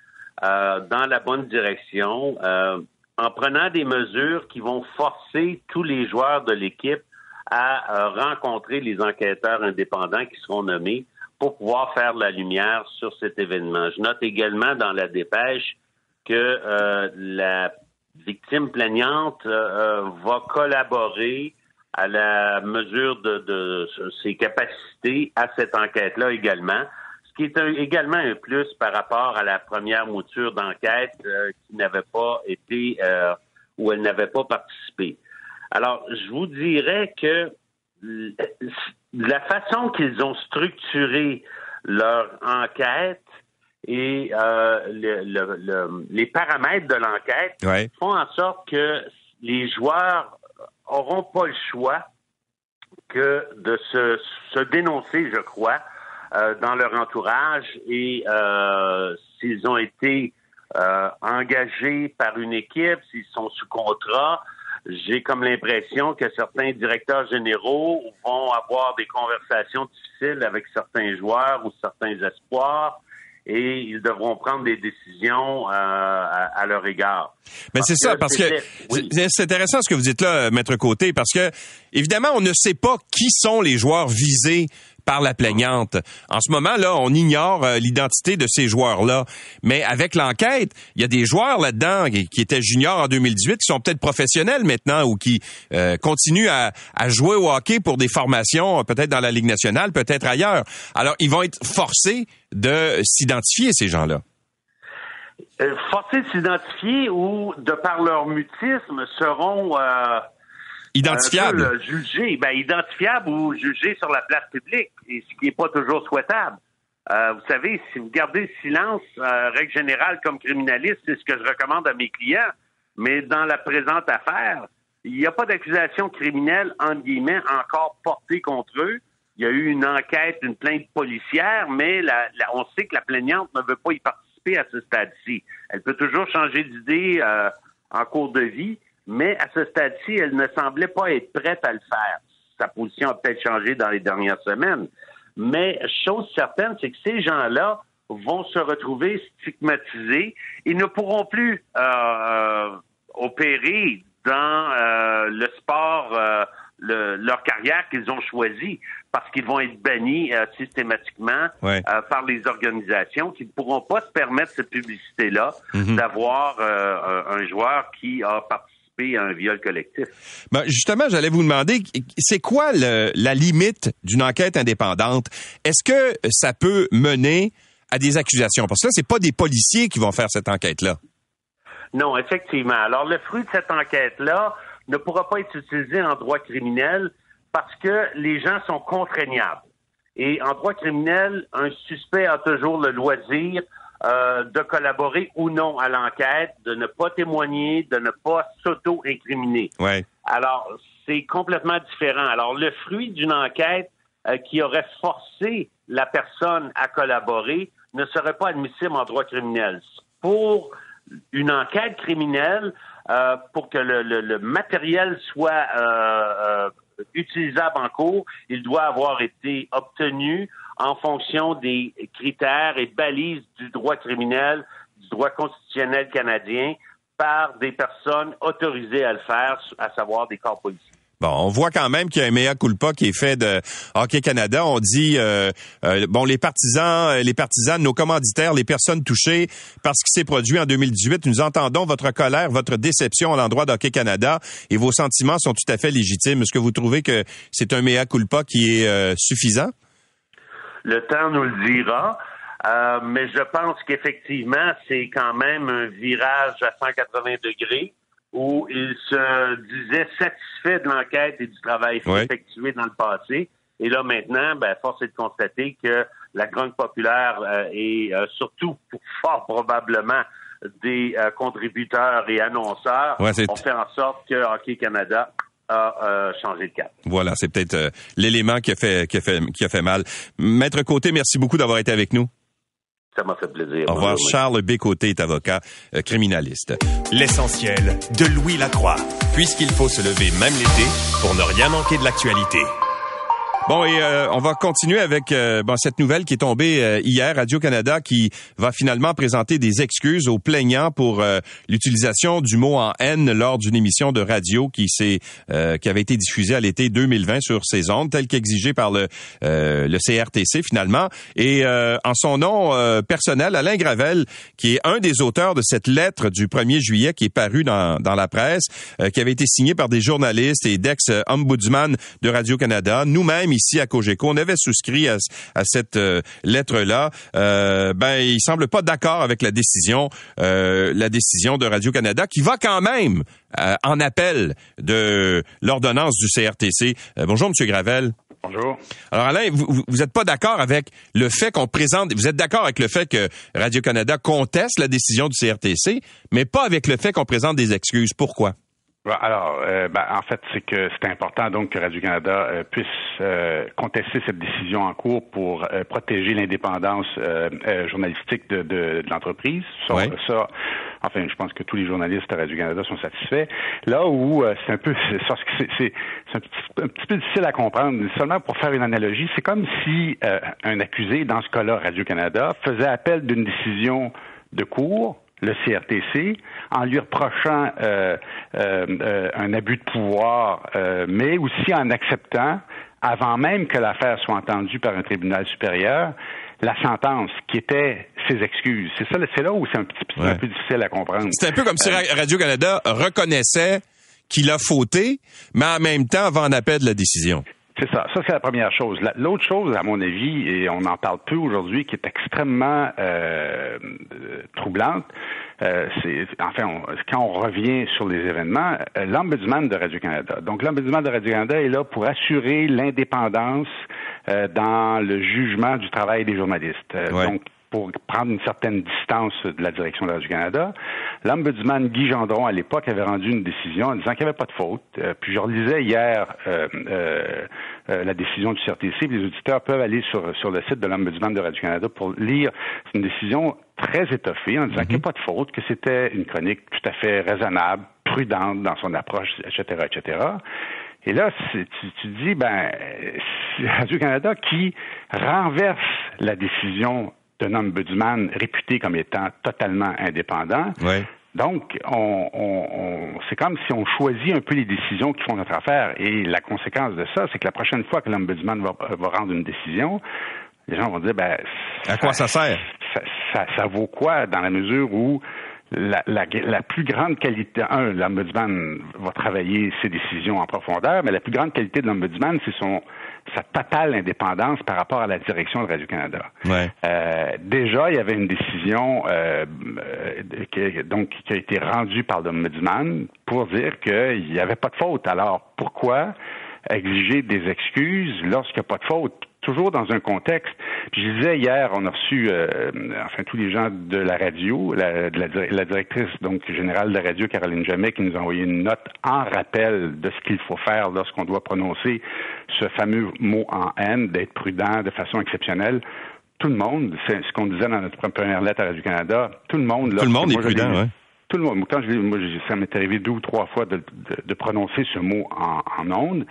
euh, dans la bonne direction, euh, en prenant des mesures qui vont forcer tous les joueurs de l'équipe à rencontrer les enquêteurs indépendants qui seront nommés pour pouvoir faire la lumière sur cet événement. Je note également dans la dépêche que la victime plaignante va collaborer à la mesure de, ses capacités à cette enquête-là également. Ce qui est également un plus par rapport à la première mouture d'enquête euh, qui n'avait pas été euh, où elle n'avait pas participé. Alors, je vous dirais que la façon qu'ils ont structuré leur enquête et euh, les paramètres de l'enquête font en sorte que les joueurs auront pas le choix que de se, se dénoncer, je crois, euh, dans leur entourage et euh, s'ils ont été euh, engagés par une équipe, s'ils sont sous contrat, j'ai comme l'impression que certains directeurs généraux vont avoir des conversations difficiles avec certains joueurs ou certains espoirs et ils devront prendre des décisions euh, à, leur égard. Mais c'est ça, parce que c'est intéressant ce que vous dites là, Maître Côté, parce que évidemment, on ne sait pas qui sont les joueurs visés par la plaignante. En ce moment là, on ignore euh, l'identité de ces joueurs-là, mais avec l'enquête, il y a des joueurs là-dedans qui, étaient juniors en 2018 qui sont peut-être professionnels maintenant ou qui euh, continuent à, jouer au hockey pour des formations peut-être dans la Ligue nationale, peut-être ailleurs. Alors, ils vont être forcés de s'identifier ces gens-là. Euh, forcés de s'identifier ou de par leur mutisme seront Identifiable. Euh, ben, identifiable ou jugé sur la place publique, et ce qui n'est pas toujours souhaitable. Euh, vous savez, si vous gardez le silence, euh, règle générale, comme criminaliste, c'est ce que je recommande à mes clients. Mais dans la présente affaire, il n'y a pas d'accusation criminelle, entre guillemets, encore portée contre eux. Il y a eu une enquête, une plainte policière, mais on sait que la plaignante ne veut pas y participer à ce stade-ci. Elle peut toujours changer d'idée euh, en cours de vie, mais à ce stade-ci, elle ne semblait pas être prête à le faire. Sa position a peut-être changé dans les dernières semaines. Mais chose certaine, c'est que ces gens-là vont se retrouver stigmatisés. Ils ne pourront plus euh, opérer dans euh, le sport, euh, leur carrière qu'ils ont choisi, parce qu'ils vont être bannis systématiquement par les organisations qui ne pourront pas se permettre cette publicité-là mhm. d'avoir un joueur qui a participé à un viol collectif. Ben justement, j'allais vous demander, c'est quoi la limite d'une enquête indépendante? Est-ce que ça peut mener à des accusations? Parce que là, c'est pas des policiers qui vont faire cette enquête-là. Non, effectivement. Alors, le fruit de cette enquête-là ne pourra pas être utilisé en droit criminel parce que les gens sont contraignables. Et en droit criminel, un suspect a toujours le loisir euh, de collaborer ou non à l'enquête, de ne pas témoigner, de ne pas s'auto-incriminer. Ouais. Alors, c'est complètement différent. Alors, le fruit d'une enquête euh, qui aurait forcé la personne à collaborer ne serait pas admissible en droit criminel. Pour une enquête criminelle, euh, pour que le, matériel soit utilisable en cours, il doit avoir été obtenu en fonction des critères et balises du droit criminel, du droit constitutionnel canadien, par des personnes autorisées à le faire, à savoir des corps policiers. Bon, on voit quand même qu'il y a un mea culpa qui est fait de Hockey Canada. On dit euh, euh, bon les partisans, euh, les partisans, nos commanditaires, les personnes touchées par ce qui s'est produit en 2018. Nous entendons votre colère, votre déception à l'endroit d'Hockey Canada et vos sentiments sont tout à fait légitimes. Est-ce que vous trouvez que c'est un mea culpa qui est suffisant? Le temps nous le dira. mais je pense qu'effectivement, c'est quand même un virage à 180 degrés où il se disait satisfait de l'enquête et du travail effectué dans le passé. Et là, maintenant, ben, force est de constater que la Grande Populaire euh, et euh, surtout, fort probablement, des euh, contributeurs et annonceurs ont fait en sorte que Hockey Canada a changé de cap. Voilà, c'est peut-être l'élément qui a fait qui a fait qui a fait mal. Maître Côté, merci beaucoup d'avoir été avec nous. Ça m'a fait plaisir. Au revoir. Charles Bécoté est avocat euh, criminaliste. L'essentiel de Louis Lacroix. Puisqu'il faut se lever même l'été pour ne rien manquer de l'actualité. Bon, et euh, on va continuer avec euh, bon, cette nouvelle qui est tombée euh, hier, Radio-Canada, qui va finalement présenter des excuses aux plaignants pour l'utilisation du mot en haine lors d'une émission de radio qui s'est qui avait été diffusée à l'été 2020 sur ces ondes, telle qu'exigée par le le CRTC finalement. Et en son nom personnel, Alain Gravel, qui est un des auteurs de cette lettre du 1er juillet qui est parue dans, dans la presse, qui avait été signée par des journalistes et d'ex-ombudsman de Radio-Canada, nous-mêmes ici à Cogeco, on avait souscrit à, cette euh, lettre-là. Euh, ben, il semble pas d'accord avec la décision, euh, la décision de Radio Canada, qui va quand même euh, en appel de l'ordonnance du CRTC. bonjour, Monsieur Gravel. Bonjour. Alors Alain, vous n'êtes pas d'accord avec le fait qu'on présente, vous êtes d'accord avec le fait que Radio-Canada conteste la décision du CRTC, mais pas avec le fait qu'on présente des excuses. Pourquoi? Alors, euh, ben, en fait, c'est que c'est important donc que Radio-Canada euh, puisse euh, contester cette décision en cours pour protéger l'indépendance journalistique de, de, l'entreprise. Ça, ça, enfin, je pense que tous les journalistes à Radio-Canada sont satisfaits. Là où c'est un peu, c'est, c'est, un, petit, un petit peu difficile à comprendre. Seulement pour faire une analogie, c'est comme si un accusé, dans ce cas-là, Radio-Canada, faisait appel d'une décision de cour le CRTC en lui reprochant euh, euh, euh, un abus de pouvoir, mais aussi en acceptant, avant même que l'affaire soit entendue par un tribunal supérieur, la sentence qui était ses excuses. C'est ça, c'est là où c'est un petit peu, peu difficile à comprendre. C'est un peu comme si Radio-Canada reconnaissait qu'il a fauté, mais en même temps avant en appel de la décision. C'est ça. Ça, c'est la première chose. L'autre chose, à mon avis, et on en parle peu aujourd'hui, qui est extrêmement euh, troublante, euh, c'est enfin quand on revient sur les événements, euh, l'ombudsman de Radio-Canada. Donc l'ombudsman de Radio-Canada est là pour assurer l'indépendance euh, dans le jugement du travail des journalistes. Donc pour prendre une certaine distance de la direction de Radio-Canada. L'ombudsman Guy Gendron, à l'époque, avait rendu une décision en disant qu'il n'y avait pas de faute. Euh, puis je relisais hier euh, euh, la décision du CRTC. Les auditeurs peuvent aller sur, sur le site de l'ombudsman de Radio-Canada pour lire. C'est une décision très étoffée en disant qu'il n'y a mhm. pas de faute, que c'était une chronique tout à fait raisonnable, prudente dans son approche, etc., etc. Et là, tu, tu dis, ben, Radio-Canada qui renverse la décision d'un ombudsman réputé comme étant totalement indépendant. Donc, on, on, c'est comme si on choisit un peu les décisions qui font notre affaire. Et la conséquence de ça, c'est que la prochaine fois que l'ombudsman va, va, rendre une décision, les gens vont dire, ben, à quoi ça sert? Ça, ça, vaut quoi dans la mesure où la, la, la, plus grande qualité, un, l'ombudsman va travailler ses décisions en profondeur, mais la plus grande qualité de l'ombudsman, c'est son sa totale indépendance par rapport à la direction de Radio-Canada. Ouais. Euh, déjà, il y avait une décision euh, qui, donc, qui a été rendue par l'ombudsman pour dire qu'il n'y avait pas de faute. Alors, pourquoi exiger des excuses lorsqu'il n'y a pas de faute? Toujours dans un contexte. Puis je disais hier, on a reçu, euh, enfin tous les gens de la radio, la, de la, directrice donc générale de la radio, Caroline Jamet, qui nous a envoyé une note en rappel de ce qu'il faut faire lorsqu'on doit prononcer ce fameux mot en haine, d'être prudent de façon exceptionnelle. Tout le monde, c'est ce qu'on disait dans notre première lettre à Radio-Canada, tout le monde... Tout le monde est prudent, oui. Tout le monde. Quand je, moi, ça m'est arrivé deux ou trois fois de, de, prononcer ce mot en, en ondes.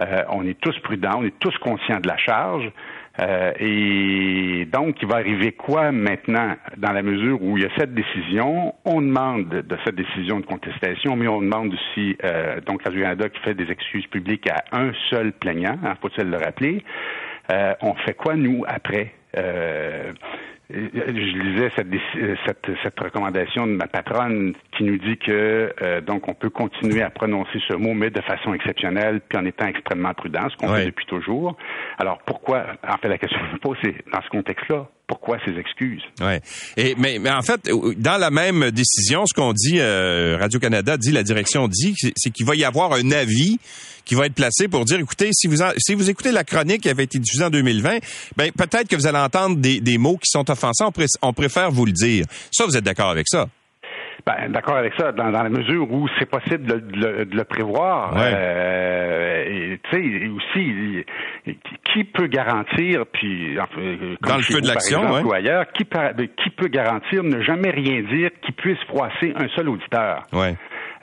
Euh, on est tous prudents, on est tous conscients de la charge. Euh, et donc, il va arriver quoi maintenant dans la mesure où il y a cette décision? On demande de cette décision de contestation, mais on demande aussi, euh, donc Radio-Canada qui fait des excuses publiques à un seul plaignant, hein, faut-il le rappeler. Euh, on fait quoi, nous, après? Euh, je lisais cette, cette, cette, recommandation de ma patronne qui nous dit que euh, donc on peut continuer à prononcer ce mot, mais de façon exceptionnelle, puis en étant extrêmement prudent, ce qu'on fait depuis toujours. Alors pourquoi En fait, la question que je me pose, c'est dans ce contexte-là, pourquoi ces excuses? Ouais. Et mais, mais en fait, dans la même décision, ce qu'on dit, euh, Radio Canada dit, la direction dit, c'est qu'il va y avoir un avis qui va être placé pour dire, écoutez, si vous si vous écoutez la chronique qui avait été diffusée en 2020, ben peut-être que vous allez entendre des, des mots qui sont offensants. On préfère vous le dire. Ça, vous êtes d'accord avec ça? Ben, d'accord avec ça, dans, la mesure où c'est possible de, de, le prévoir. Euh, tu sais, aussi, qui peut garantir, puis dans le feu de l'action, ou ailleurs, qui, qui peut garantir ne jamais rien dire qui puisse froisser un seul auditeur? Ouais.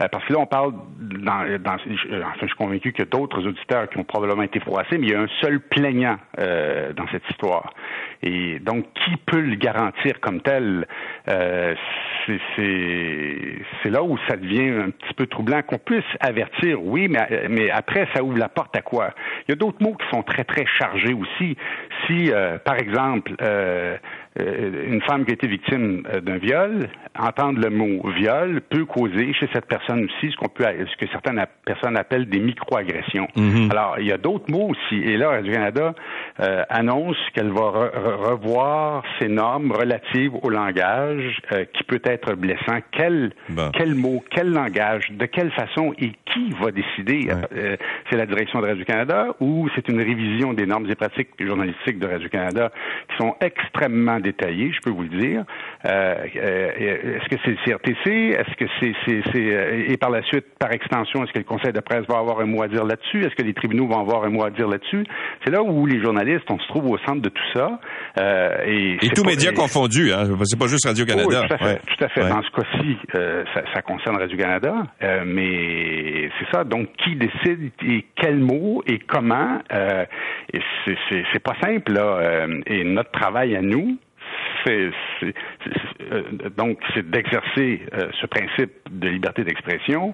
Euh, parce que là, on parle, dans, dans, enfin, je suis convaincu qu'il y a d'autres auditeurs qui ont probablement été froissés, mais il y a un seul plaignant euh, dans cette histoire. Et donc, qui peut le garantir comme tel? Euh, c'est là où ça devient un petit peu troublant qu'on puisse avertir, oui, mais, mais après, ça ouvre la porte à quoi? Il y a d'autres mots qui sont très, très chargés aussi. Si, euh, par exemple, euh, euh, une femme qui a été victime euh, d'un viol, entendre le mot viol peut causer chez cette personne aussi ce qu'on peut, ce que certaines personnes appellent des microagressions. Mhm. Alors, il y a d'autres mots aussi. Et là, Radio-Canada euh, annonce qu'elle va revoir ses normes relatives au langage qui peut être blessant. Quel, quel mot, quel langage, de quelle façon et qui va décider? c'est la direction de Radio-Canada ou c'est une révision des normes et pratiques journalistiques de Radio-Canada qui sont extrêmement détaillé, je peux vous le dire. Euh, euh, est-ce que c'est le CRTC? Est-ce que c'est, euh, et par la suite, par extension, est-ce que le Conseil de presse va avoir un mot à dire là-dessus? Est-ce que les tribunaux vont avoir un mot à dire là-dessus? C'est là où les journalistes, on se trouve au centre de tout ça. et, tous médias confondus, hein? C'est pas juste Radio-Canada. tout à fait. Dans ce cas-ci, ça, concerne Radio-Canada, mais c'est ça. Donc, qui décide et quel mot et comment? et c'est pas simple, là. et notre travail à nous, c'est, euh, donc c'est d'exercer euh, ce principe de liberté d'expression.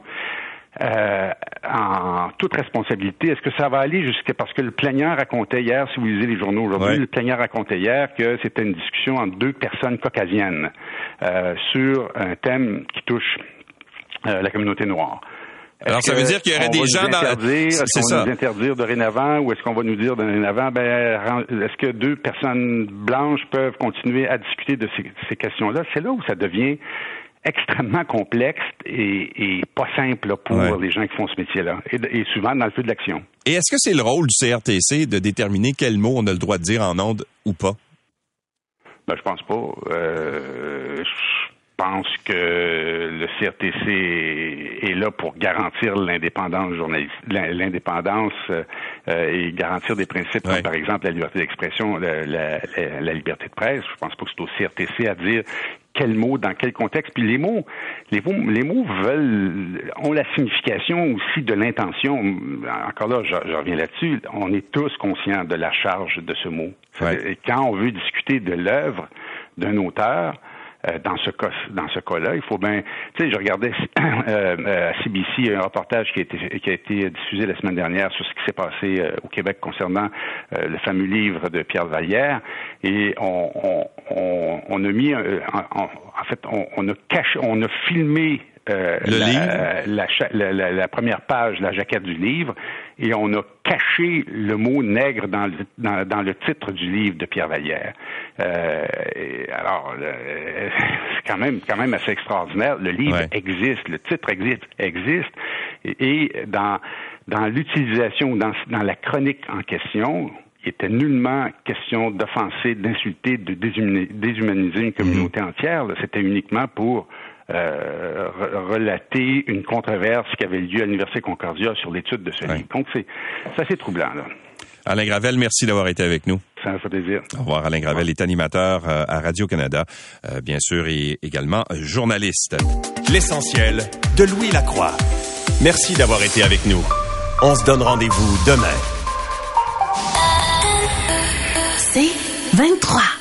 Euh, en toute responsabilité. Est-ce que ça va aller jusqu'à parce que le plaignant racontait hier, si vous lisez les journaux aujourd'hui, le plaignant racontait hier que c'était une discussion entre deux personnes caucasiennes sur un thème qui touche la communauté noire. Alors, ça veut dire qu'il y aurait des gens dans la... Est-ce qu'on va nous interdire dorénavant ou est-ce qu'on va nous dire dorénavant, ben, est-ce que deux personnes blanches peuvent continuer à discuter de ces, questions-là? C'est là où ça devient extrêmement complexe et, pas simple pour les gens qui font ce métier-là, et, souvent dans le feu de l'action. Et est-ce que c'est le rôle du CRTC de déterminer quel mot on a le droit de dire en ondes ou pas? Ben, je pense pas. Euh, pense que le CRTC est là pour garantir l'indépendance journaliste, l'indépendance euh, et garantir des principes comme par exemple la liberté d'expression, la, la, liberté de presse. Je pense pas que c'est au CRTC à dire quels mots, dans quel contexte. Puis les mots, les mots, les mots veulent, ont la signification aussi de l'intention. Encore là, je, je reviens là-dessus. On est tous conscients de la charge de ce mot. Et quand on veut discuter de l'œuvre d'un auteur, dans ce cas dans ce cas-là. Il faut bien, tu sais, je regardais euh, euh, à CBC un reportage qui a été qui a été diffusé la semaine dernière sur ce qui s'est passé au Québec concernant le fameux livre de Pierre Vallière et on on, on, a mis en, en, fait on, on a caché on a filmé euh, la, la, la, première page, la jaquette du livre, et on a caché le mot nègre dans le, dans, dans le titre du livre de Pierre Vallière. Euh, alors, euh, c'est quand même, quand même assez extraordinaire. Le livre existe, le titre existe, existe, et, dans, dans l'utilisation, dans, dans la chronique en question, il était nullement question d'offenser, d'insulter, de déshumaniser une communauté mhm. entière. C'était uniquement pour euh, relater une controverse qui avait lieu à l'Université Concordia sur l'étude de ce livre. Donc, c'est assez troublant. Là. Alain Gravel, merci d'avoir été avec nous. Ça me fait plaisir. Au revoir. Alain Gravel est animateur euh, à Radio-Canada, euh, bien sûr, et également journaliste. L'essentiel de Louis Lacroix. Merci d'avoir été avec nous. On se donne rendez-vous demain. C'est 23.